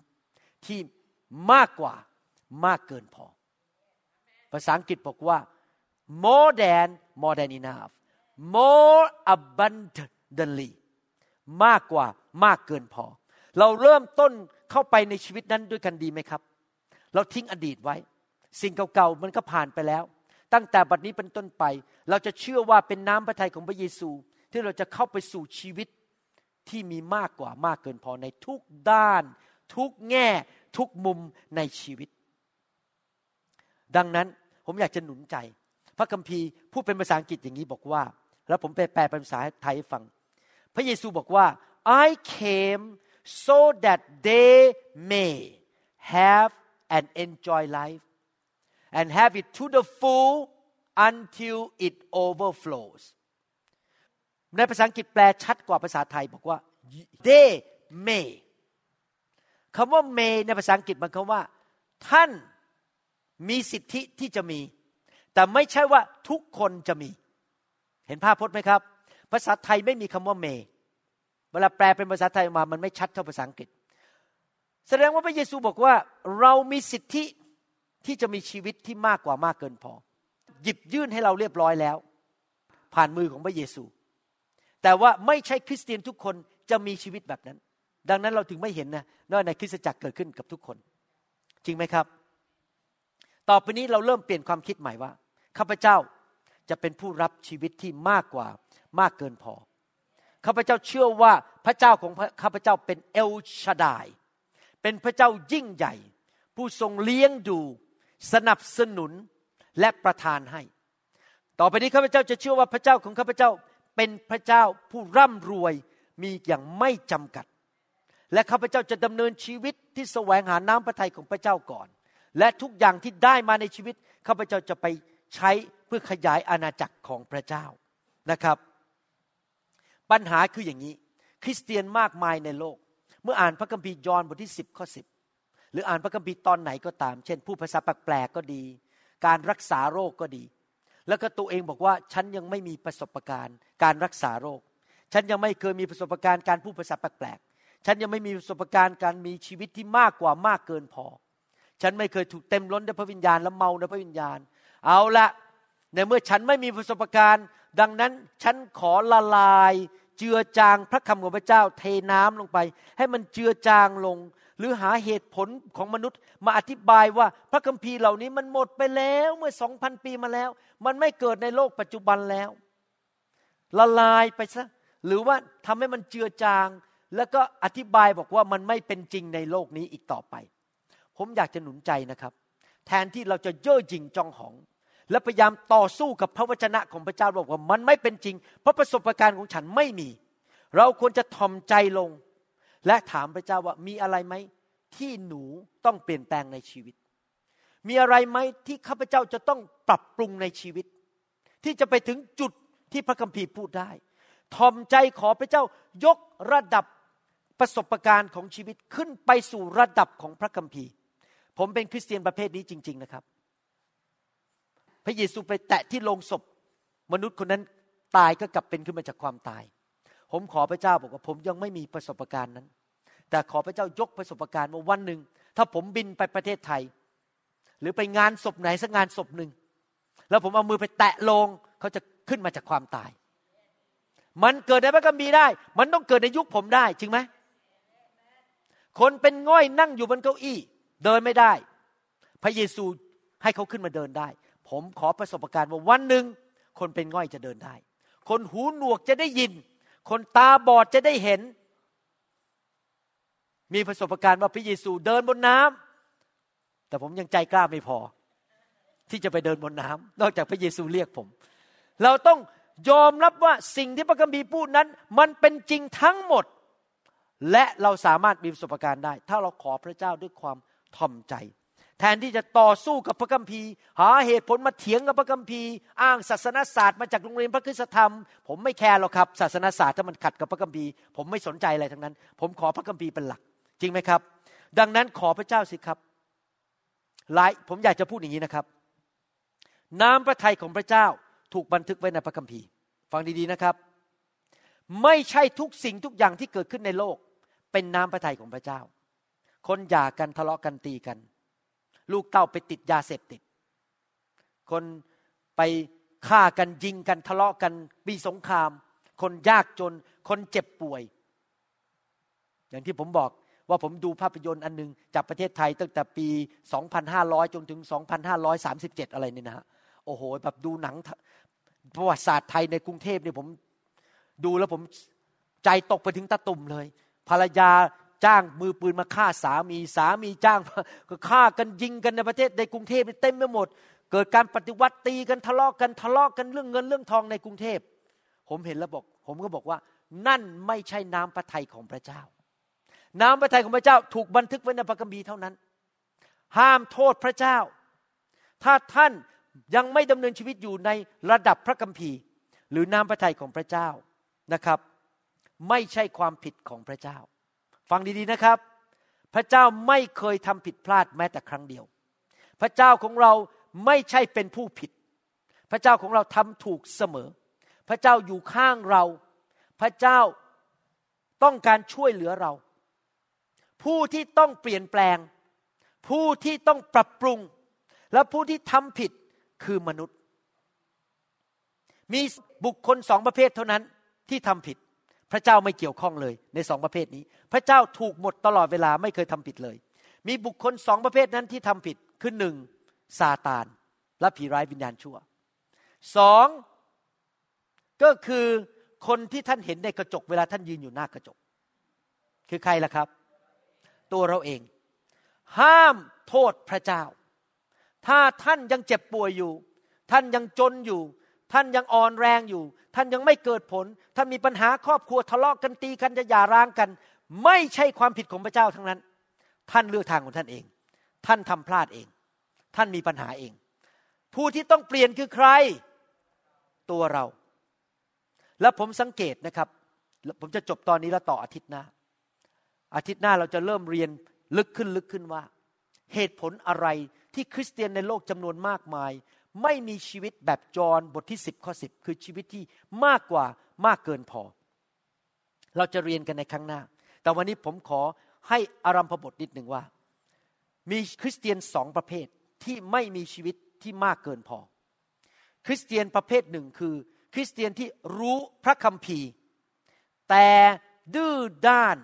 ที่มากกว่ามากเกินพอ ภาษาอังกฤษบอกว่า more than more than enough more abundantly มากกว่ามากเกินพอ เราเริ่มต้นเข้าไปในชีวิตนั้นด้วยกันดีไหมครับ เราทิ้งอดีตไว้ สิ่งเก่าๆมันก็ผ่านไปแล้ว ตั้งแต่บัดนี้เป็นต้นไป เราจะเชื่อว่าเป็นน้ำพระทัยของพระเยซู ที่เราจะเข้าไปสู่ชีวิตที่มีมากกว่ามากเกินพอในทุกด้าน ทุกแง่ ทุกมุมในชีวิต ดังนั้นผมอยากจะหนุนใจ พระคัมภีร์พูดเป็นภาษาอังกฤษอย่างนี้บอกว่า แล้วผมไปแปลเป็นภาษาไทยฟัง พระเยซูบอกว่า I came so that they may have and enjoy life and have it to the full until it overflows ในภาษาอังกฤษแปลชัดกว่าภาษาไทยบอกว่า they may คำว่า may ในภาษาอังกฤษมันคำว่า ท่านมีสิทธิที่จะมี แต่ไม่ใช่ว่าทุกคนจะมี เห็นภาพพจน์ไหมครับ ภาษาไทยไม่มีคำว่าเม เวลาแปลเป็นภาษาไทยมามันไม่ชัดเท่าภาษาอังกฤษ แสดงว่าพระเยซูบอกว่าเรามีสิทธิที่จะมีชีวิตที่มากกว่ามากเกินพอ หยิบยื่นให้เราเรียบร้อยแล้ว ผ่านมือของพระเยซู แต่ว่าไม่ใช่คริสเตียนทุกคนจะมีชีวิตแบบนั้น ดังนั้นเราถึงไม่เห็นนะว่าในคริสตจักรเกิดขึ้นกับทุกคน จริงไหมครับ ต่อไปนี้เราเริ่มเปลี่ยนความคิดใหม่ว่าข้าพเจ้าจะเป็นผู้รับชีวิตที่มากกว่ามากเกินพอ ข้าพเจ้าเชื่อว่าพระเจ้าของข้าพเจ้าเป็นเอลชาดาย เป็นพระเจ้ายิ่งใหญ่ ผู้ทรงเลี้ยงดู สนับสนุนและประทานให้ ต่อไปนี้ข้าพเจ้าจะเชื่อว่าพระเจ้าของข้าพเจ้าเป็นพระเจ้าผู้ร่ำรวยมีอย่างไม่จำกัด และข้าพเจ้าจะดำเนินชีวิตที่แสวงหาน้ำพระทัยของพระเจ้าก่อน และทุกอย่างที่ได้มาในชีวิตข้าพเจ้าจะไปใช้เพื่อขยายอาณาจักรของพระเจ้านะครับ ปัญหาคืออย่างนี้ คริสเตียนมากมายในโลก เมื่ออ่านพระคัมภีร์ยอห์นบทที่ 10ข้อ10 หรืออ่านพระคัมภีร์ตอนไหนก็ตาม เช่น ผู้ภาษาแปลกๆก็ดี การรักษาโรคก็ดี แล้วก็ตัวเองบอกว่าฉันยังไม่มีประสบการณ์ การรักษาโรค ฉันยังไม่เคยมีประสบการณ์การพูดภาษาแปลกๆฉันยังไม่มีประสบการณ์การมีชีวิตที่มากกว่ามากเกินพอ ฉันไม่เคยถูกเต็มล้นด้วยพระวิญญาณและเมาด้วยพระวิญญาณ เอาละในเมื่อฉันไม่มีประสบการณ์ ดังนั้นฉันขอละลาย จือจางพระคำของพระเจ้าเทน้ำลงไป ให้มันเจือจางลง หรือหาเหตุผลของมนุษย์มาอธิบายว่าพระคัมภีร์เหล่านี้มันหมดไปแล้วเมื่อสองพันปีมาแล้ว มันไม่เกิดในโลกปัจจุบันแล้ว ละลายไปซะหรือว่าทำให้มันเจือจาง แล้วก็อธิบายบอกว่ามันไม่เป็นจริงในโลกนี้อีกต่อไป ผมอยากจะหนุนใจนะครับ แทนที่เราจะเย่อหยิ่งจองหอง และพยายามต่อสู้กับพระวจนะของพระเจ้าบอกว่ามันไม่เป็นจริง เพราะประสบการณ์ของฉันไม่มี เราควรจะทอมใจลง และถามพระเจ้าว่ามีอะไรไหมที่หนูต้องเปลี่ยนแปลงในชีวิต มีอะไรไหมที่ข้าพเจ้าจะต้องปรับปรุงในชีวิต ที่จะไปถึงจุดที่พระคัมภีร์พูดได้ทอมใจขอพระเจ้ายกระดับประสบการณ์ของชีวิตขึ้นไปสู่ระดับของพระคัมภีร์ ผมเป็นคริสเตียนประเภทนี้จริง ๆ นะครับ พระเยซูไปแตะที่โลงศพ มนุษย์คนนั้นตายก็กลับเป็นขึ้นมาจากความตาย ผมขอพระเจ้าบอกว่าผมยังไม่มีประสบการณ์นั้น แต่ขอพระเจ้ายกประสบการณ์ว่าวันหนึ่ง ถ้าผมบินไปประเทศไทย หรือไปงานศพไหนสักงานศพหนึ่งแล้วผมเอามือไปแตะโลงเขาจะขึ้นมาจากความตาย มันเกิดในพระคัมภีร์ได้ มันต้องเกิดในยุคผมได้จริงไหมคนเป็นง่อยนั่งอยู่บนเก้าอี้ เดินไม่ได้ พระเยซูให้เขาขึ้นมาเดินได้ ผมขอประสบการณ์ว่าวันหนึ่งคนเป็นง่อยจะเดินได้ คนหูหนวกจะได้ยิน คนตาบอดจะได้เห็น มีประสบการณ์ว่าพระเยซูเดินบนน้ำแต่ผมยังใจกล้าไม่พอ ที่จะไปเดินบนน้ำนอกจากพระเยซูเรียกผม เราต้องยอมรับว่าสิ่งที่พระคัมภีร์พูดนั้น มันเป็นจริงทั้งหมด และเราสามารถมีประสบการณ์ได้ ถ้าเราขอพระเจ้าด้วยความทอมใจ แทนที่จะต่อสู้กับพระคัมภีร์ หาเหตุผลมาเถียงกับพระคัมภีร์ อ้างศาสนาศาสตร์มาจากโรงเรียนพระคุณธรรม ผมไม่แคร์หรอกครับ ศาสนาศาสตร์ถ้ามันขัดกับพระคัมภีร์ ผมไม่สนใจอะไรทั้งนั้น ผมขอพระคัมภีร์เป็นหลัก จริงไหมครับ ดังนั้นขอพระเจ้าสิครับหลายผมอยากจะพูดอย่างนี้นะครับ น้ำพระทัยของพระเจ้าถูกบันทึกไว้ในพระคัมภีร์ ฟังดีๆนะครับ ไม่ใช่ทุกสิ่งทุกอย่างที่เกิดขึ้นในโลก เป็นน้ำพระทัยของพระเจ้า คนหย่ากันทะเลาะกันตีกัน ลูกเต้าไปติดยาเสพติด คนไปฆ่ากันยิงกันทะเลาะกันมีสงคราม คนยากจน คนเจ็บป่วย อย่างที่ผมบอกว่าผมดูภาพยนตร์อันนึง จากประเทศไทยตั้งแต่ปี 2500 จนถึง 2537 อะไรนี่นะฮะโอ้โห แบบดูหนังประวัติศาสตร์ไทยในกรุงเทพเนี่ยผมดูแล้วผมใจตกไปถึงตะตุ่มเลย ภรรยา จ้างมือปืนมาฆ่าสามีสามีจ้างก็ฆ่ากันยิงกันในประเทศในกรุงเทพเต็มไปหมด เกิดการปฏิวัติตีกันทะเลาะกันทะเลาะกันเรื่องเงินเรื่องทองในกรุงเทพ ผมเห็นแล้วบอก ผมก็บอกว่า นั่นไม่ใช่น้ำพระทัยของพระเจ้า น้ำพระทัยของพระเจ้าถูกบันทึกไว้ในพระคัมภีร์เท่านั้น ห้ามโทษพระเจ้า ถ้าท่านยังไม่ดำเนินชีวิตอยู่ในระดับพระคัมภีร์ หรือน้ำพระทัยของพระเจ้านะครับ ไม่ใช่ความผิดของพระเจ้า ฟังดีๆนะครับ พระเจ้าไม่เคยทำผิดพลาดแม้แต่ครั้งเดียว พระเจ้าของเราไม่ใช่เป็นผู้ผิด พระเจ้าของเราทำถูกเสมอ พระเจ้าอยู่ข้างเรา พระเจ้าต้องการช่วยเหลือเรา ผู้ที่ต้องเปลี่ยนแปลง ผู้ที่ต้องปรับปรุง และผู้ที่ทำผิดคือมนุษย์ มีบุคคลสองประเภทเท่านั้นที่ทำผิด พระเจ้าไม่เกี่ยวข้องเลยในสองประเภทนี้ พระเจ้าถูกหมดตลอดเวลาไม่เคยทำผิดเลย มีบุคคลสองประเภทนั้นที่ทำผิดคือหนึ่งซาตานและผีร้ายวิญญาณชั่วสองก็คือคนที่ท่านเห็นในกระจกเวลาท่านยืนอยู่หน้ากระจก คือใครล่ะครับ ตัวเราเอง ห้ามโทษพระเจ้า ถ้าท่านยังเจ็บป่วยอยู่ ท่านยังจนอยู่ ท่านยังอ่อนแรงอยู่ ท่านยังไม่เกิดผล ท่านมีปัญหาครอบครัวทะเลาะกันตีกันจะหย่าร้างกัน ไม่ใช่ความผิดของพระเจ้าทั้งนั้น ท่านเลือกทางของท่านเอง ท่านทำพลาดเอง ท่านมีปัญหาเอง ผู้ที่ต้องเปลี่ยนคือใคร ตัวเรา แล้วผมสังเกตนะครับ ผมจะจบตอนนี้แล้วต่ออาทิตย์หน้า อาทิตย์หน้าเราจะเริ่มเรียนลึกขึ้นลึกขึ้นว่า เหตุผลอะไรที่คริสเตียนในโลกจำนวนมากมาย ไม่มีชีวิตแบบจอห์บทที่สิบข้อสิบคือชีวิตที่มากกว่ามากเกินพอ เราจะเรียนกันในครั้งหน้า แต่วันนี้ผมขอให้อารัมพบทนิดหนึ่งว่า มีคริสเตียนสองประเภทที่ไม่มีชีวิตที่มากเกินพอ คริสเตียนประเภทหนึ่งคือ คริสเตียนที่รู้พระคัมภีร์ แต่ดื้อด้าน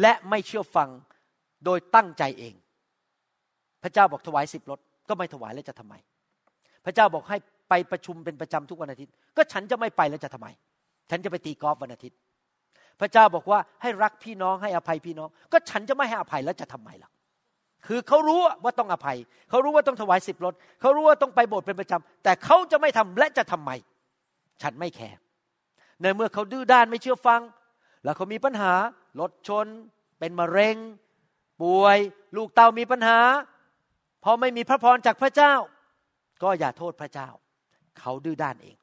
และไม่เชื่อฟังโดยตั้งใจเอง พระเจ้าบอกถวายสิบรถก็ไม่ถวายแล้วจะทำไม พระเจ้าบอกให้ไปประชุมเป็นประจำทุกวันอาทิตย์ ก็ฉันจะไม่ไปแล้วจะทำไม ฉันจะไปตีกอล์ฟวันอาทิตย์ พระเจ้าบอกว่าให้รักพี่น้องให้อภัยพี่น้อง ก็ฉันจะไม่ให้อภัยแล้วจะทำไมล่ะ คือเขารู้ว่าต้องอภัย เขารู้ว่าต้องถวายสิบรถเขารู้ว่าต้องไปโบสถ์เป็นประจำแต่เขาจะไม่ทำและจะทำไม ฉันไม่แคร์ในเมื่อเขาดื้อด้านไม่เชื่อฟัง แล้วเขามีปัญหารถชน เป็นมะเร็ง ป่วย ลูกเต้ามีปัญหาพอไม่มีพระพรจากพระเจ้า ก็อย่าโทษพระเจ้า เขาดื้อด้านเอง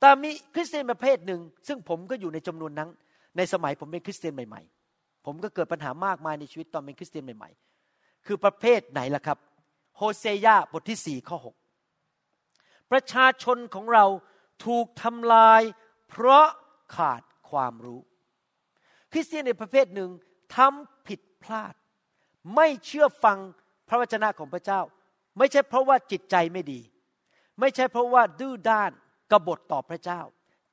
แต่มีคริสเตียนประเภทหนึ่ง ซึ่งผมก็อยู่ในจำนวนนั้น ในสมัยผมเป็นคริสเตียนใหม่ ๆ ผมก็เกิดปัญหามากมายในชีวิตตอนเป็นคริสเตียนใหม่ ๆ คือประเภทไหนล่ะครับ โฮเซยาบทที่สี่ข้อหกประชาชนของเราถูกทำลาย เพราะขาดความรู้ คริสเตียนในประเภทหนึ่งทำผิดพลาด ไม่เชื่อฟังพระวจนะของพระเจ้า ไม่ใช่เพราะว่าจิตใจไม่ดี ไม่ใช่เพราะว่าดื้อด้านกบฏต่อพระเจ้า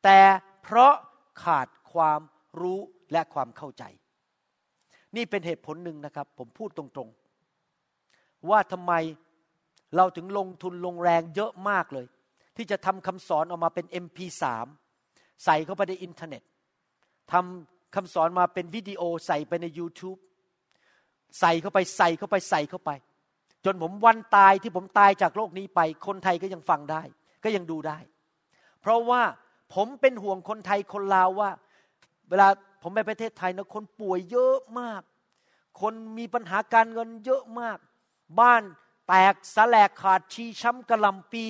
แต่เพราะขาดความรู้และความเข้าใจ นี่เป็นเหตุผลหนึ่งนะครับ ผมพูดตรงๆ ว่าทำไมเราถึงลงทุนลงแรงเยอะมากเลย ที่จะทำคำสอนออกมาเป็น MP3 ใส่เข้าไปในอินเทอร์เน็ตทำคำสอนมาเป็นวิดีโอใส่ไปใน YouTube ใส่เข้าไปใส่เข้าไปใส่เข้าไป จนผมวันตายที่ผมตายจากโลกนี้ไป คนไทยก็ยังฟังได้ ก็ยังดูได้ เพราะว่าผมเป็นห่วงคนไทยคนลาวว่า เวลาผมไปประเทศไทยนะคนป่วยเยอะมาก คนมีปัญหาการเงินเยอะมาก บ้านแตกสแลกขาดชีช้ำกระลำปี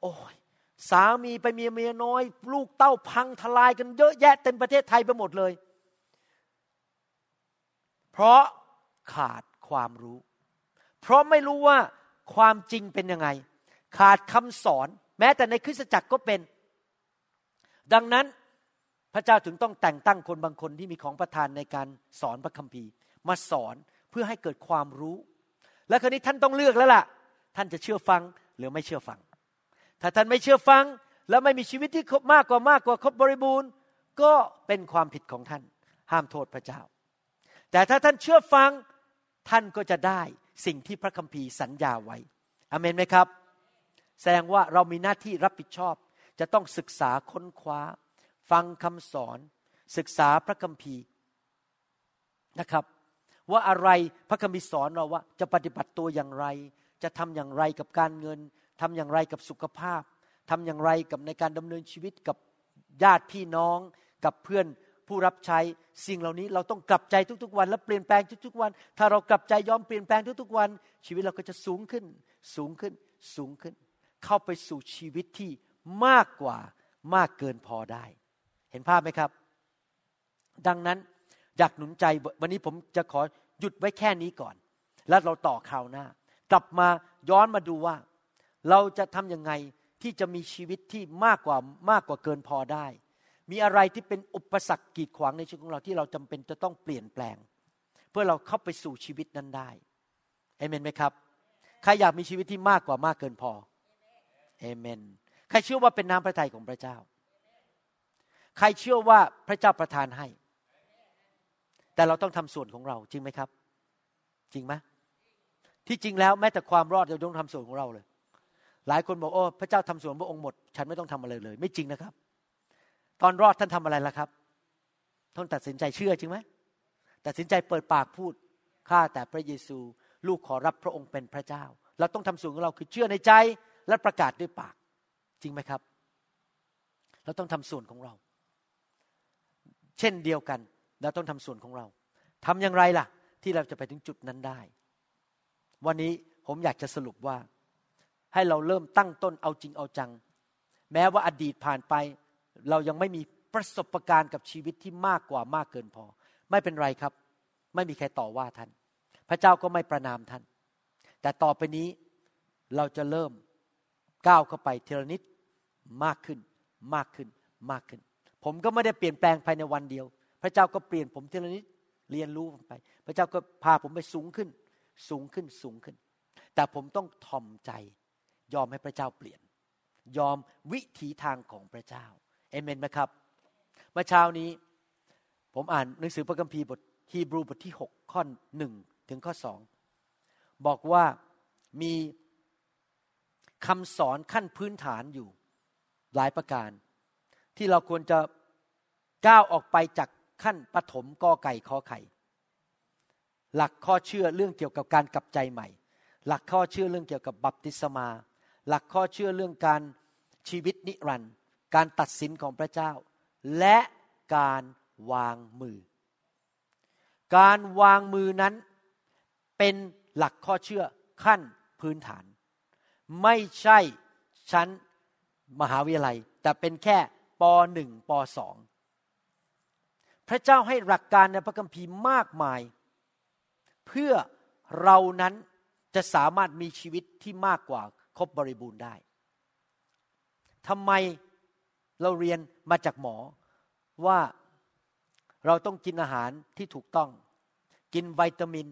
โอ้ยสามีไปเมียเมียน้อย ลูกเต้าพังทลายกันเยอะแยะเต็มประเทศไทยไปหมดเลย เพราะขาดความรู้ เพราะไม่รู้ว่าความจริงเป็นยังไง ขาดคำสอน แม้แต่ในคริสตจักรก็เป็น ดังนั้นพระเจ้าถึงต้องแต่งตั้งคนบางคนที่มีของประทานในการสอนพระคัมภีร์ มาสอนเพื่อให้เกิดความรู้ และคราวนี้ท่านต้องเลือกแล้วล่ะ ท่านจะเชื่อฟังหรือไม่เชื่อฟัง ถ้าท่านไม่เชื่อฟัง แล้วไม่มีชีวิตที่ครบมากกว่ามากกว่าครบบริบูรณ์ ก็เป็นความผิดของท่าน ห้ามโทษพระเจ้า แต่ถ้าท่านเชื่อฟังท่านก็จะได้ สิ่งที่พระคัมภีร์สัญญาไว้อเมนไหมครับ แสดงว่าเรามีหน้าที่รับผิดชอบ จะต้องศึกษาค้นคว้า ฟังคำสอน ศึกษาพระคัมภีร์นะครับ ว่าอะไรพระคัมภีร์สอนเราว่า จะปฏิบัติตัวอย่างไร จะทำอย่างไรกับการเงินทำอย่างไรกับสุขภาพทำอย่างไรกับในการดำเนินชีวิตกับญาติพี่น้องกับเพื่อน ผู้รับใช้สิ่งเหล่านี้เราต้องกลับใจทุกๆวัน และเปลี่ยนแปลงทุกๆวัน ถ้าเรากลับใจยอมเปลี่ยนแปลงทุกๆวัน ชีวิตเราก็จะสูงขึ้น สูงขึ้นสูงขึ้น เข้าไปสู่ชีวิตที่มากกว่ามากเกินพอได้ เห็นภาพไหมครับ ดังนั้นอยากหนุนใจวันนี้ผมจะขอหยุดไว้แค่นี้ก่อน แล้วเราต่อคราวหน้า กลับมาย้อนมาดูว่า เราจะทำยังไงที่จะมีชีวิตที่มากกว่ามากกว่าเกินพอได้ มีอะไรที่เป็นอุปสรรคกีดขวางในชีวิตของเราที่เราจำเป็นจะต้องเปลี่ยนแปลง เพื่อเราเข้าไปสู่ชีวิตนั้นได้เอเมนไหมครับ ใครอยากมีชีวิตที่มากกว่ามากเกินพอเอเมน ใครเชื่อว่าเป็นน้ำพระทัยของพระเจ้า ใครเชื่อว่าพระเจ้าประทานให้ แต่เราต้องทำส่วนของเราจริงไหมครับ จริงไหมที่จริงแล้วแม้แต่ความรอดเราต้องทำส่วนของเราเลย หลายคนบอกโอ้พระเจ้าทำส่วนพระองค์หมด ฉันไม่ต้องทำอะไรเลย ไม่จริงนะครับ ตอนรอดท่านทำอะไรล่ะครับท่านตัดสินใจเชื่อจริงไหมตัดสินใจเปิดปากพูดข้าแต่พระเยซู ลูกขอรับพระองค์เป็นพระเจ้า เราต้องทำส่วนของเราคือเชื่อในใจและประกาศด้วยปาก จริงไหมครับ เราต้องทำส่วนของเรา เช่นเดียวกัน เราต้องทำส่วนของเราทำอย่างไรล่ะ ที่เราจะไปถึงจุดนั้นได้ วันนี้ผมอยากจะสรุปว่า ให้เราเริ่มตั้งต้นเอาจริงเอาจัง แม้ว่าอดีตผ่านไป เรายังไม่มีประสบการณ์กับชีวิตที่มากกว่ามากเกินพอ ไม่เป็นไรครับ ไม่มีใครต่อว่าท่าน พระเจ้าก็ไม่ประนามท่าน แต่ต่อไปนี้เราจะเริ่มก้าวเข้าไปเทละนิดมากขึ้นมากขึ้นมากขึ้น ผมก็ไม่ได้เปลี่ยนแปลงภายในวันเดียว พระเจ้าก็เปลี่ยนผมเทละนิดเรียนรู้ไป พระเจ้าก็พาผมไปสูงขึ้น สูงขึ้นสูงขึ้น แต่ผมต้องทอมใจ ยอมให้พระเจ้าเปลี่ยน ยอมวิถีทางของพระเจ้า เอเมนไหมครับ เมื่อเช้านี้ผมอ่านหนังสือพระคัมภีร์บทฮีบรูบทที่ 6 ข้อหนึ่งถึงข้อสองบอกว่ามีคำสอนขั้นพื้นฐานอยู่หลายประการ ที่เราควรจะก้าวออกไปจากขั้นปฐมกอไก่ขอไข่ หลักข้อเชื่อเรื่องเกี่ยวกับการกลับใจใหม่ หลักข้อเชื่อเรื่องเกี่ยวกับบัพติศมา หลักข้อเชื่อเรื่องการชีวิตนิรันดร์ การตัดสินของพระเจ้า และการวางมือ การวางมือนั้นเป็นหลักข้อเชื่อขั้นพื้นฐาน ไม่ใช่ชั้นมหาวิทยาลัย แต่เป็นแค่ปหนึ่งปสองพระเจ้าให้หลักการในพระคัมภีร์มากมาย เพื่อเรานั้นจะสามารถมีชีวิตที่มากกว่าครบบริบูรณ์ได้ทำไม เราเรียนมาจากหมอว่าเราต้องกินอาหารที่ถูกต้อง กินวิตามิน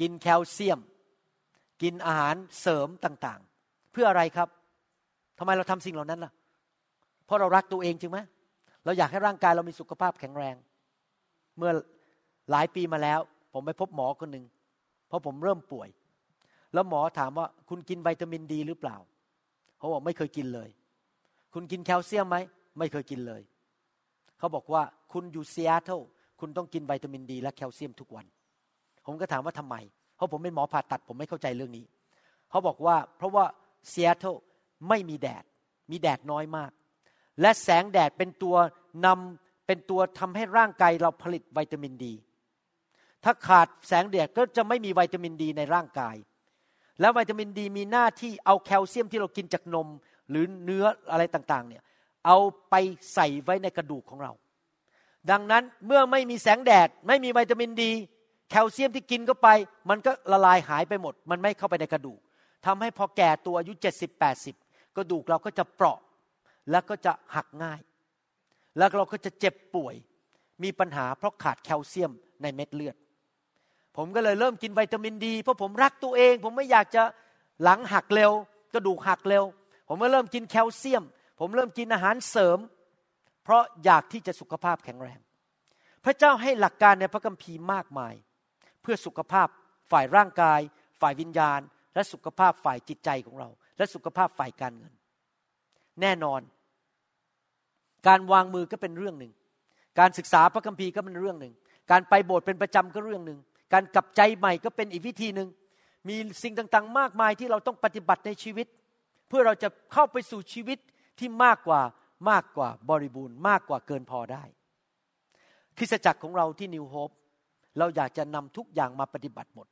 กินแคลเซียม กินอาหารเสริมต่างๆ เพื่ออะไรครับทำไมเราทำสิ่งเหล่านั้นล่ะ เพราะเรารักตัวเองจริงไหมเราอยากให้ร่างกายเรามีสุขภาพแข็งแรง เมื่อหลายปีมาแล้ว ผมไปพบหมอคนหนึ่งเพราะผมเริ่มป่วย แล้วหมอถามว่าคุณกินวิตามินดีหรือเปล่าเขาบอกไม่เคยกินเลย คุณกินแคลเซียมไหม ไม่เคยกินเลย เขาบอกว่าคุณอยู่ซีแอตเทิลคุณต้องกินวิตามินดีและแคลเซียมทุกวัน ผมก็ถามว่าทำไม เพราะผมเป็นหมอผ่าตัดผมไม่เข้าใจเรื่องนี้ เขาบอกว่าเพราะว่าซีแอตเทิลไม่มีแดด มีแดดน้อยมาก และแสงแดดเป็นตัวนำเป็นตัวทำให้ร่างกายเราผลิตวิตามินดี ถ้าขาดแสงแดดก็จะไม่มีวิตามินดีในร่างกาย แล้ววิตามินดีมีหน้าที่เอาแคลเซียมที่เรากินจากนม หรือเนื้ออะไรต่างๆเนี่ยเอาไปใส่ไว้ในกระดูกของเรา ดังนั้นเมื่อไม่มีแสงแดด ไม่มีวิตามินดี แคลเซียมที่กินเข้าไป มันก็ละลายหายไปหมด มันไม่เข้าไปในกระดูกทำให้พอแก่ตัวอายุ 70 80 กระดูกเราก็จะเปราะ แล้วก็จะหักง่าย แล้วเราก็จะเจ็บป่วย มีปัญหาเพราะขาดแคลเซียมในเม็ดเลือด ผมก็เลยเริ่มกินวิตามินดี เพราะผมรักตัวเอง ผมไม่อยากจะหลังหักเร็ว กระดูกหักเร็ว ผมก็เริ่มกินแคลเซียม ผมเริ่มกินอาหารเสริม เพราะอยากที่จะสุขภาพแข็งแรง พระเจ้าให้หลักการในพระคัมภีร์มากมาย เพื่อสุขภาพฝ่ายร่างกาย ฝ่ายวิญญาณ และสุขภาพฝ่ายจิตใจของเรา และสุขภาพฝ่ายการเงิน แน่นอน การวางมือก็เป็นเรื่องหนึ่ง การศึกษาพระคัมภีร์ก็เป็นเรื่องหนึ่ง การไปโบสถ์เป็นประจำก็เรื่องหนึ่ง การกลับใจใหม่ก็เป็นอีกวิธีหนึ่งมีสิ่งต่างๆ มากมายที่เราต้องปฏิบัติในชีวิต เพื่อเราจะเข้าไปสู่ชีวิตที่มากกว่ามากกว่าบริบูรณ์มากกว่าเกินพอได้ คริสตจักรของเราที่นิวโฮปเราอยากจะนำทุกอย่างมาปฏิบัติหมด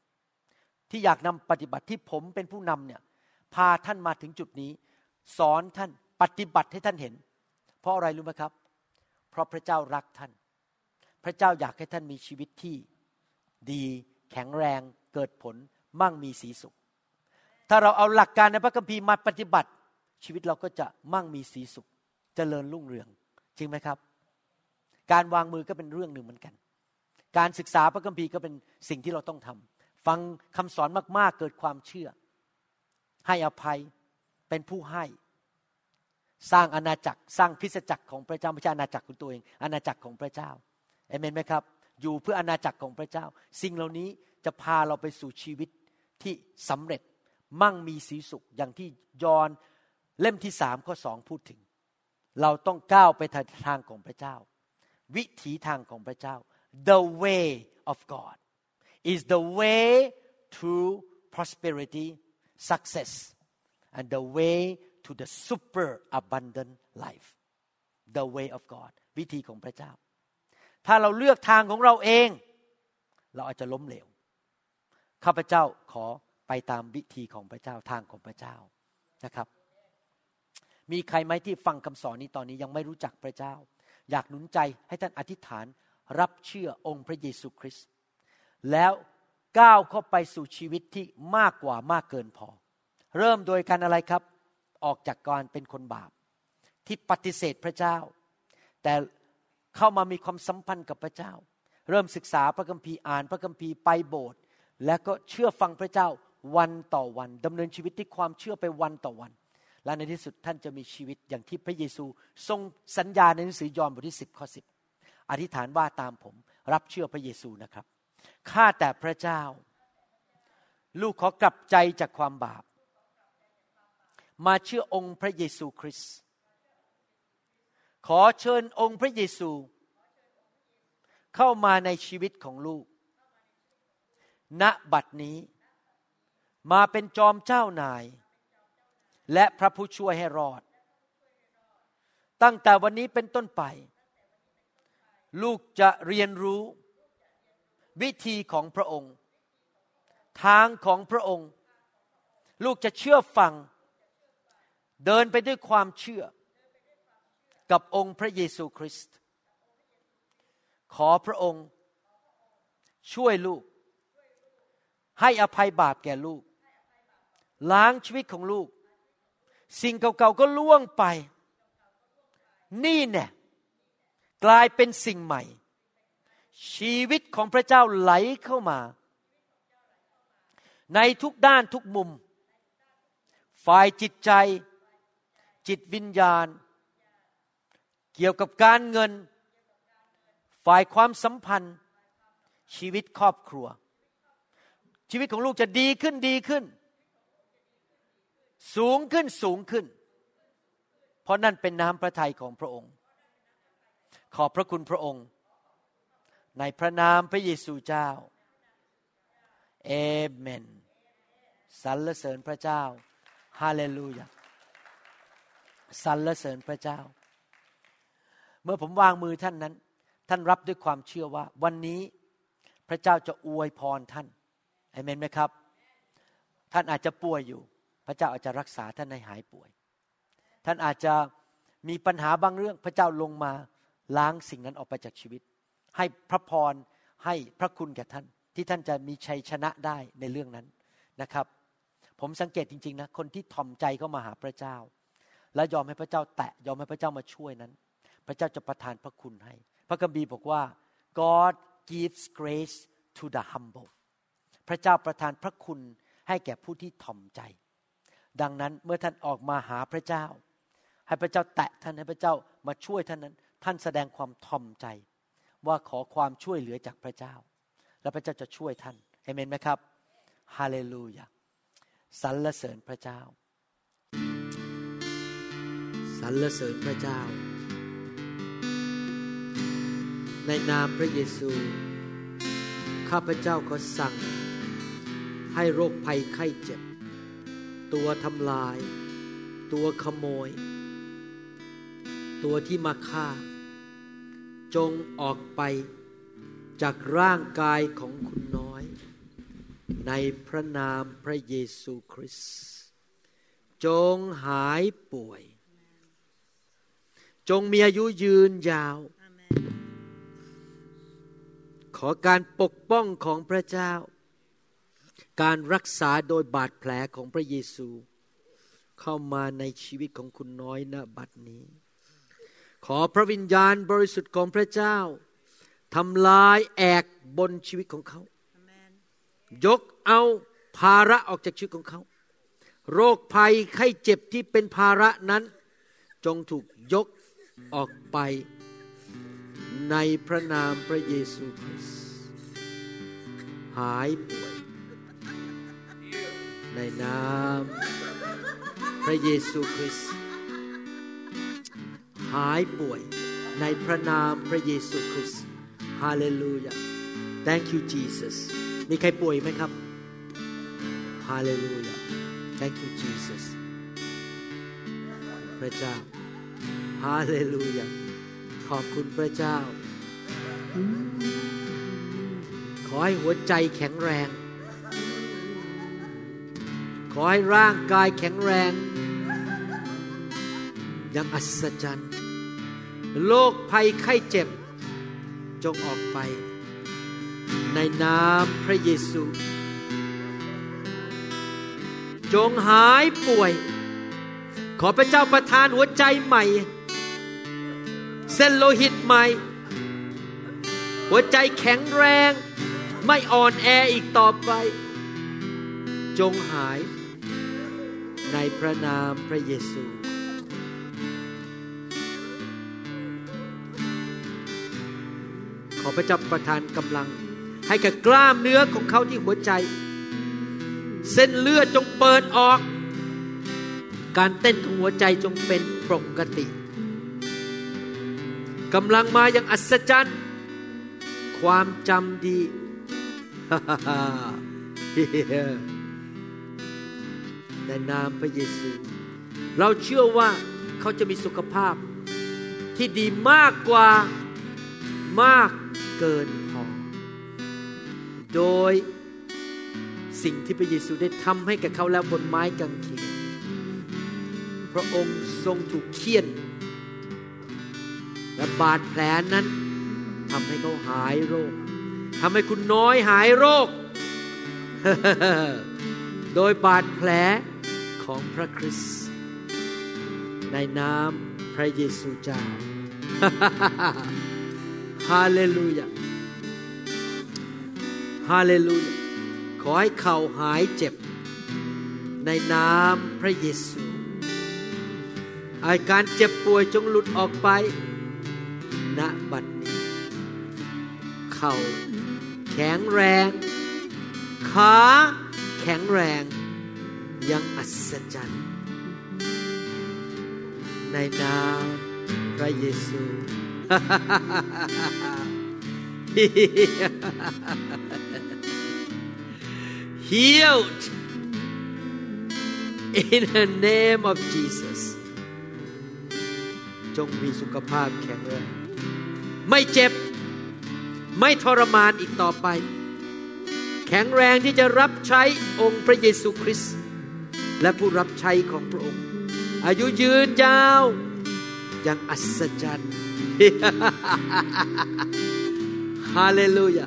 ที่อยากนำปฏิบัติที่ผมเป็นผู้นำเนี่ยพาท่านมาถึงจุดนี้ สอนท่านปฏิบัติให้ท่านเห็น เพราะอะไรรู้ไหมครับ เพราะพระเจ้ารักท่าน พระเจ้าอยากให้ท่านมีชีวิตที่ดีแข็งแรงเกิดผลมั่งมีสีสุข ถ้าเราเอาหลักการในพระคัมภีร์มาปฏิบัติ ชีวิตเราก็จะมั่งมีสีสุขจเจริญรุ่งเรือง จริงไหมครับ การวางมือก็เป็นเรื่องหนึ่งเหมือนกัน การศึกษาพระคัมภีร์ก็เป็นสิ่งที่เราต้องทำฟังคำสอนมากๆเกิดความเชื่อ ให้อภัยเป็นผู้ให้ สร้างอาณาจักรสร้างพิสจักรของพระเจ้าไม่ใช่อาณาจักรของตัวเองอาณาจักรของพระเจ้าเอเมนไหมครับ อยู่เพื่ออาณาจักรของพระเจ้า สิ่งเหล่านี้จะพาเราไปสู่ชีวิตที่สำเร็จ มั่งมีสีสุขอย่างที่ยอนเล่มที่สามข้อสองพูดถึง เราต้องก้าวไปทางของพระเจ้า วิถีทางของพระเจ้า the way of God is the way to prosperity success and the way to the super abundant life the way of God วิธีของพระเจ้า ถ้าเราเลือกทางของเราเอง เราอาจจะล้มเหลว ข้าพเจ้าขอ ไปตามวิธีของพระเจ้าทางของพระเจ้านะครับ มีใครไหมที่ฟังคำสอนนี้ตอนนี้ยังไม่รู้จักพระเจ้า อยากหนุนใจให้ท่านอธิษฐานรับเชื่อองค์พระเยซูคริสต์แล้วก้าวเข้าไปสู่ชีวิตที่มากกว่ามากเกินพอ เริ่มโดยการอะไรครับ ออกจากการเป็นคนบาป ที่ปฏิเสธพระเจ้า แต่เข้ามามีความสัมพันธ์กับพระเจ้า เริ่มศึกษาพระคัมภีร์อ่านพระคัมภีร์ไปโบสถ์และก็เชื่อฟังพระเจ้า วันต่อวันดำเนินชีวิตที่ความเชื่อไปวันต่อวัน และในที่สุดท่านจะมีชีวิตอย่างที่พระเยซู ทรงสัญญาในหนังสือยอห์นบทที่สิบข้อสิบอธิษฐานว่าตามผม รับเชื่อพระเยซูนะครับข้าแต่พระเจ้า ลูกขอกลับใจจากความบาป มาเชื่อองค์พระเยซูคริสต์ขอเชิญองค์พระเยซู เข้ามาในชีวิตของลูกณบัดนี้ มาเป็นจอมเจ้านาย และพระผู้ช่วยให้รอด ตั้งแต่วันนี้เป็นต้นไป ลูกจะเรียนรู้ วิธีของพระองค์ ทางของพระองค์ ลูกจะเชื่อฟัง เดินไปด้วยความเชื่อ กับองค์พระเยซูคริสต์ขอพระองค์ช่วยลูก ให้อภัยบาปแก่ลูก ล้างชีวิตของลูก สิ่งเก่าๆก็ล่วงไป นี่เนี่ยกลายเป็นสิ่งใหม่ ชีวิตของพระเจ้าไหลเข้ามา ในทุกด้านทุกมุม ฝ่ายจิตใจ จิตวิญญาณ เกี่ยวกับการเงิน ฝ่ายความสัมพันธ์ ชีวิตครอบครัว ชีวิตของลูกจะดีขึ้นดีขึ้น สูงขึ้นสูงขึ้น เพราะนั่นเป็นน้ำพระทัยของพระองค์ ขอบพระคุณพระองค์ ในพระนามพระเยซูเจ้าเอเมนสรรเสริญพระเจ้าฮาเลลูยาสรรเสริญพระเจ้า เมื่อผมวางมือท่านนั้น ท่านรับด้วยความเชื่อว่า วันนี้พระเจ้าจะอวยพรท่านเอเมนไหมครับ ท่านอาจจะป่วยอยู่ พระเจ้าอาจจะรักษาท่านให้หายป่วย ท่านอาจจะมีปัญหาบางเรื่อง พระเจ้าลงมาล้างสิ่งนั้นออกไปจากชีวิต ให้พระพรให้พระคุณแก่ท่าน ที่ท่านจะมีชัยชนะได้ในเรื่องนั้นนะครับ ผมสังเกตจริงๆนะคนที่ถ่อมใจเข้ามาหาพระเจ้า และยอมให้พระเจ้าแตะยอมให้พระเจ้ามาช่วยนั้น พระเจ้าจะประทานพระคุณให้ พระคัมภีร์บอกว่า God gives grace to the humble พระเจ้าประทานพระคุณให้แก่ผู้ที่ถ่อมใจ ดังนั้นเมื่อท่านออกมาหาพระเจ้า ให้พระเจ้าแตะท่านให้พระเจ้ามาช่วยท่านนั้น ท่านแสดงความถ่อมใจ ว่าขอความช่วยเหลือจากพระเจ้า แล้วพระเจ้าจะช่วยท่านเอเมนไหมครับฮาเลลูยาสรรเสริญพระเจ้าสรรเสริญพระเจ้า ในนามพระเยซู ข้าพเจ้าขอสั่งให้โรคภัยไข้เจ็บ ตัวทำลาย ตัวขโมย ตัวที่มาฆ่า จงออกไปจากร่างกายของคุณน้อย ในพระนามพระเยซูคริสต์จงหายป่วย จงมีอายุยืนยาว ขอการปกป้องของพระเจ้า การรักษาโดยบาดแผลของพระเยซู เข้ามาในชีวิตของคุณน้อยณบัดนี้ ขอพระวิญญาณบริสุทธิ์ของพระเจ้าทำลายแอกบนชีวิตของเขา ยกเอาภาระออกจากชีวิตของเขา โรคภัยไข้เจ็บที่เป็นภาระนั้น จงถูกยกออกไป ในพระนามพระเยซูคริสต์หายป่วย ในนามพระเยซูคริสต์หายป่วยในพระนามพระเยซูคริสต์ฮาเลลูยา thank you Jesus มีใครป่วยไหมครับฮาเลลูยา thank you Jesus พระเจ้าฮาเลลูยา ขอบคุณพระเจ้า ขอให้หัวใจแข็งแรง ขอให้ร่างกายแข็งแรงอย่างอัศจรรย์ โรคภัยไข้เจ็บ จงออกไป ในนามพระเยซู จงหายป่วย ขอพระเจ้าประทานหัวใจใหม่ เส้นโลหิตใหม่ หัวใจแข็งแรง ไม่อ่อนแออีกต่อไป จงหาย ในพระนามพระเยซู ขอพระเจ้าประทานกำลัง ให้กับกล้ามเนื้อของเขาที่หัวใจ เส้นเลือดจงเปิดออก การเต้นของหัวใจจงเป็นปกติกำลังมาอย่างอัศจรรย์ ความจำดี ในนามพระเยซู เราเชื่อว่าเขาจะมีสุขภาพที่ดีมากกว่ามากเกินพอ โดยสิ่งที่พระเยซูได้ทำให้กับเขาแล้วบนไม้กางเขนพระองค์ทรงถูกเคี่ยน และบาดแผลนั้นทำให้เขาหายโรคทำให้คุณน้อยหายโรค โดยบาดแผล ของพระคริสต์ในนามพระเยซูเจ้าฮาเลลูยาฮาเลลูยาขอให้เข่าหายเจ็บ ในนามพระเยซูอาการเจ็บป่วยจงหลุดออกไป ณ บัดนี้ เข่าแข็งแรง ขาแข็งแรง ยังอัศจรรย์ ในนามพระเยซู healed in the name of Jesus จงมีสุขภาพแข็งแรงไม่เจ็บ ไม่ทรมานอีกต่อไป แข็งแรงที่จะรับใช้องค์พระเยซูคริสต์ และผู้รับใช้ของพระองค์ อายุยืนยาวอย่างอัศจรรย์ฮาเลลูยา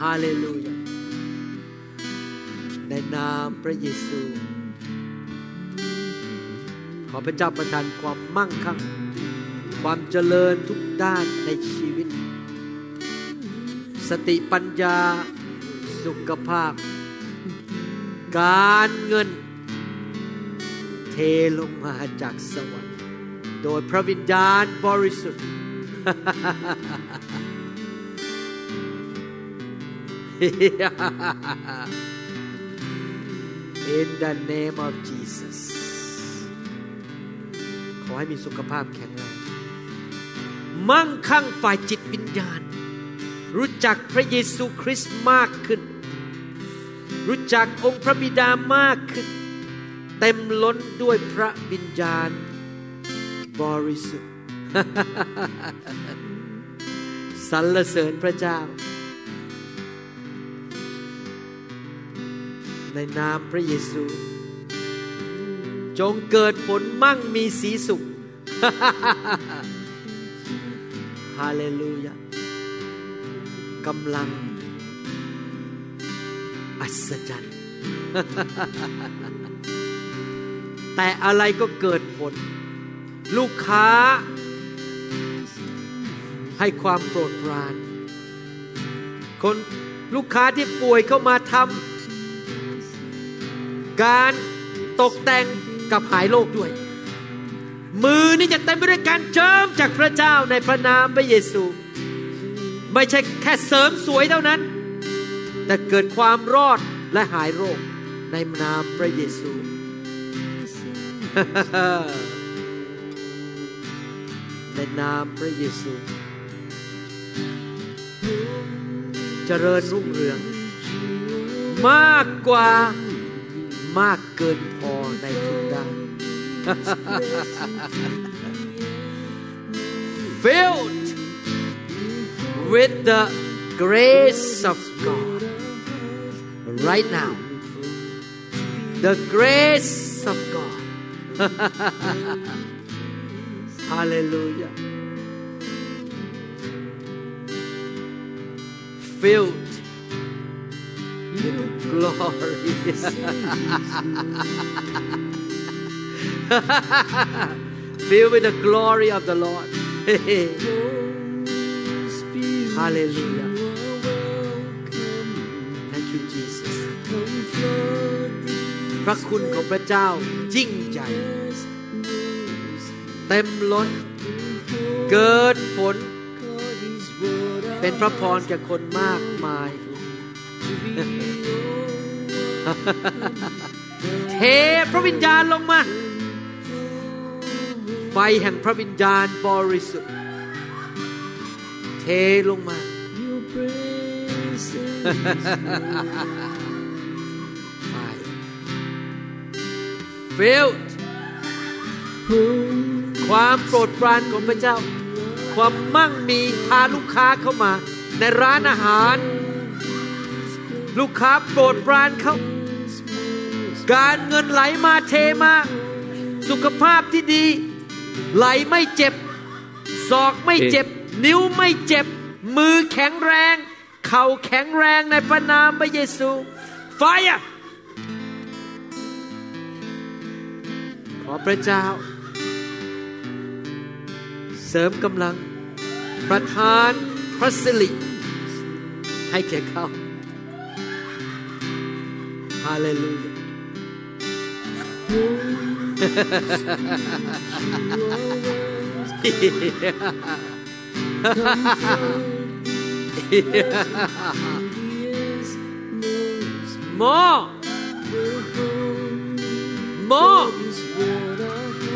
ฮาเลลูยาในนามพระเยซู ขอพระเจ้าประทานความมั่งคั่ง ความเจริญทุกด้านในชีวิต สติปัญญาสุขภาพ การเงินเทลงมาจากสวรรค์ โดยพระวิญญาณบริสุทธิ์ In the name of Jesus ขอให้มีสุขภาพแข็งแรงมั่งคั่งฝ่ายจิตวิญญาณ รู้จักพระเยซูคริสต์มากขึ้น รู้จักองค์พระบิดามากขึ้น เต็มล้นด้วยพระวิญญาณบริสุทธิ์สรรเสริญพระเจ้า ในนามพระเยซู จงเกิดผลมั่งมีสีสุขฮาเลลูยากำลัง อัศจรรย์ แต่อะไรก็เกิดผล ลูกค้า ให้ความโปรดปราน คนลูกค้าที่ป่วยเข้ามาทำการตกแต่งกับหายโรคด้วย มือนี่จะเต็มไปด้วยการเจิมจากพระเจ้าในพระนามพระเยซู ไม่ใช่แค่เสริมสวยเท่านั้น แต่เกิดความรอดและหายโรคในนามพระเยซู ในนามพระเยซู เจริญรุ่งเรือง มากกว่ามากเกินพอในทุกด้าน filled with the grace of God right now. The grace of God. Hallelujah. Filled with glory filled with the glory of the Lord. Hallelujah พระคุณของพระเจ้ายิ่งใหญ่เต็มล้น เกิดผล เป็นพระพรแก่คนมากมาย เทพระวิญญาณลงมาไฟแห่งพระวิญญาณบริสุทธิ์ เทลงมา Filled ความโปรดปรานของพระเจ้า ความมั่งมีพาลูกค้าเข้ามา ในร้านอาหาร ลูกค้าโปรดปรานเขาการเงินไหลมาเทมา สุขภาพที่ดี ไหลไม่เจ็บ ศอกไม่เจ็บ นิ้วไม่เจ็บ มือแข็งแรง เข่าแข็งแรงในพระนามพระเยซู ไฟอะ อพระเจ้า เสริมกำลัง ประทานพระสิริให้แก่เขาฮาเลลูยา more more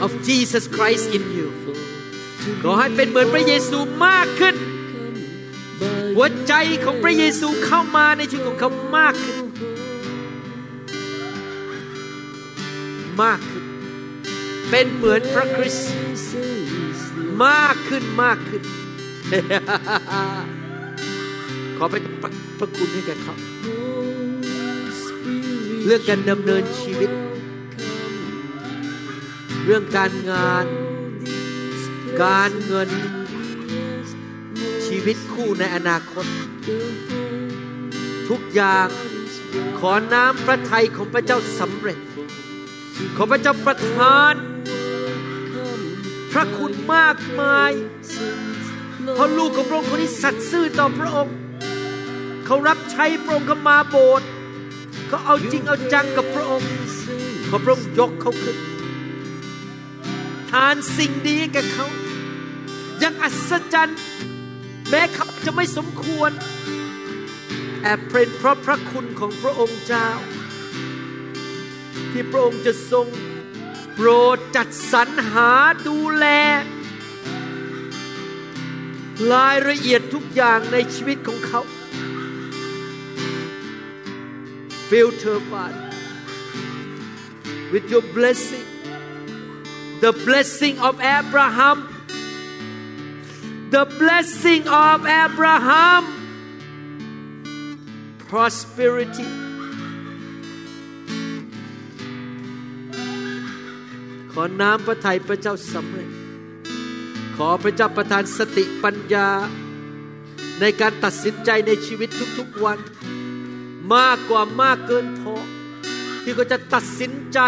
of Jesus Christ in you ขอให้เป็นเหมือนพระเยซูมากขึ้น หัวใจของพระเยซูเข้ามาในชีวิตของเขามากขึ้น มากขึ้น เป็นเหมือนพระคริสต์มากขึ้นมากขึ้น ขอเป็นพระพระคุณให้แก่เขาเรื่องการดำเนินชีวิต เรื่องการงาน การเงิน ชีวิตคู่ในอนาคต ทุกอย่างขอน้ำพระทัยของพระเจ้าสำเร็จ ขอพระเจ้าประทาน พระคุณมากมาย เพราะลูกของพระองค์คนนี้สัตย์ซื่อต่อพระองค์ เขารับใช้พระองค์เขามาโบสถ์เขาเอาจริงเอาจังกับพระองค์ ขอพระองค์ยกเขาขึ้น ทานสิ่งดีให้แกเขา ยังอัศจรรย์แม้เขาจะไม่สมควร แอบเป็นเพราะพระคุณของพระองค์เจ้า ที่พระองค์จะทรงโปรดจัดสรรหาดูแล รายละเอียดทุกอย่างในชีวิตของเขา filter Father with your blessing the blessing of Abraham the blessing of Abraham prosperity ขอน้ำพระทัยพระเจ้าสำเร็จ ขอพระเจ้าประทานสติปัญญา ในการตัดสินใจในชีวิตทุกๆวัน มากกว่ามากเกินพอที่เขาจะตัดสินใจ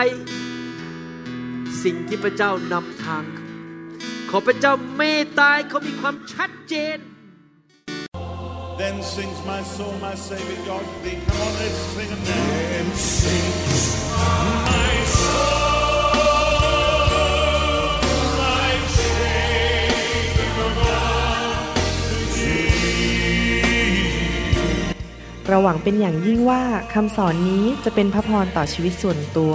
สิ่งที่พระเจ้านำทาง ขอพระเจ้าเมตตาให้เขามีความชัดเจน Then sings my soul, my Savior God to thee. Come on, let's sing it now. Then sings my soul, my Savior God to thee. เราหวังเป็นอย่างยิ่งว่าคำสอนนี้จะเป็นพระพรต่อชีวิตส่วนตัว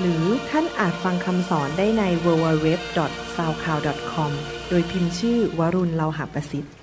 หรือท่านอาจฟังคำสอนได้ใน www.soundcloud.com โดยพิมพ์ชื่อวรุณเลาหะประสิทธิ์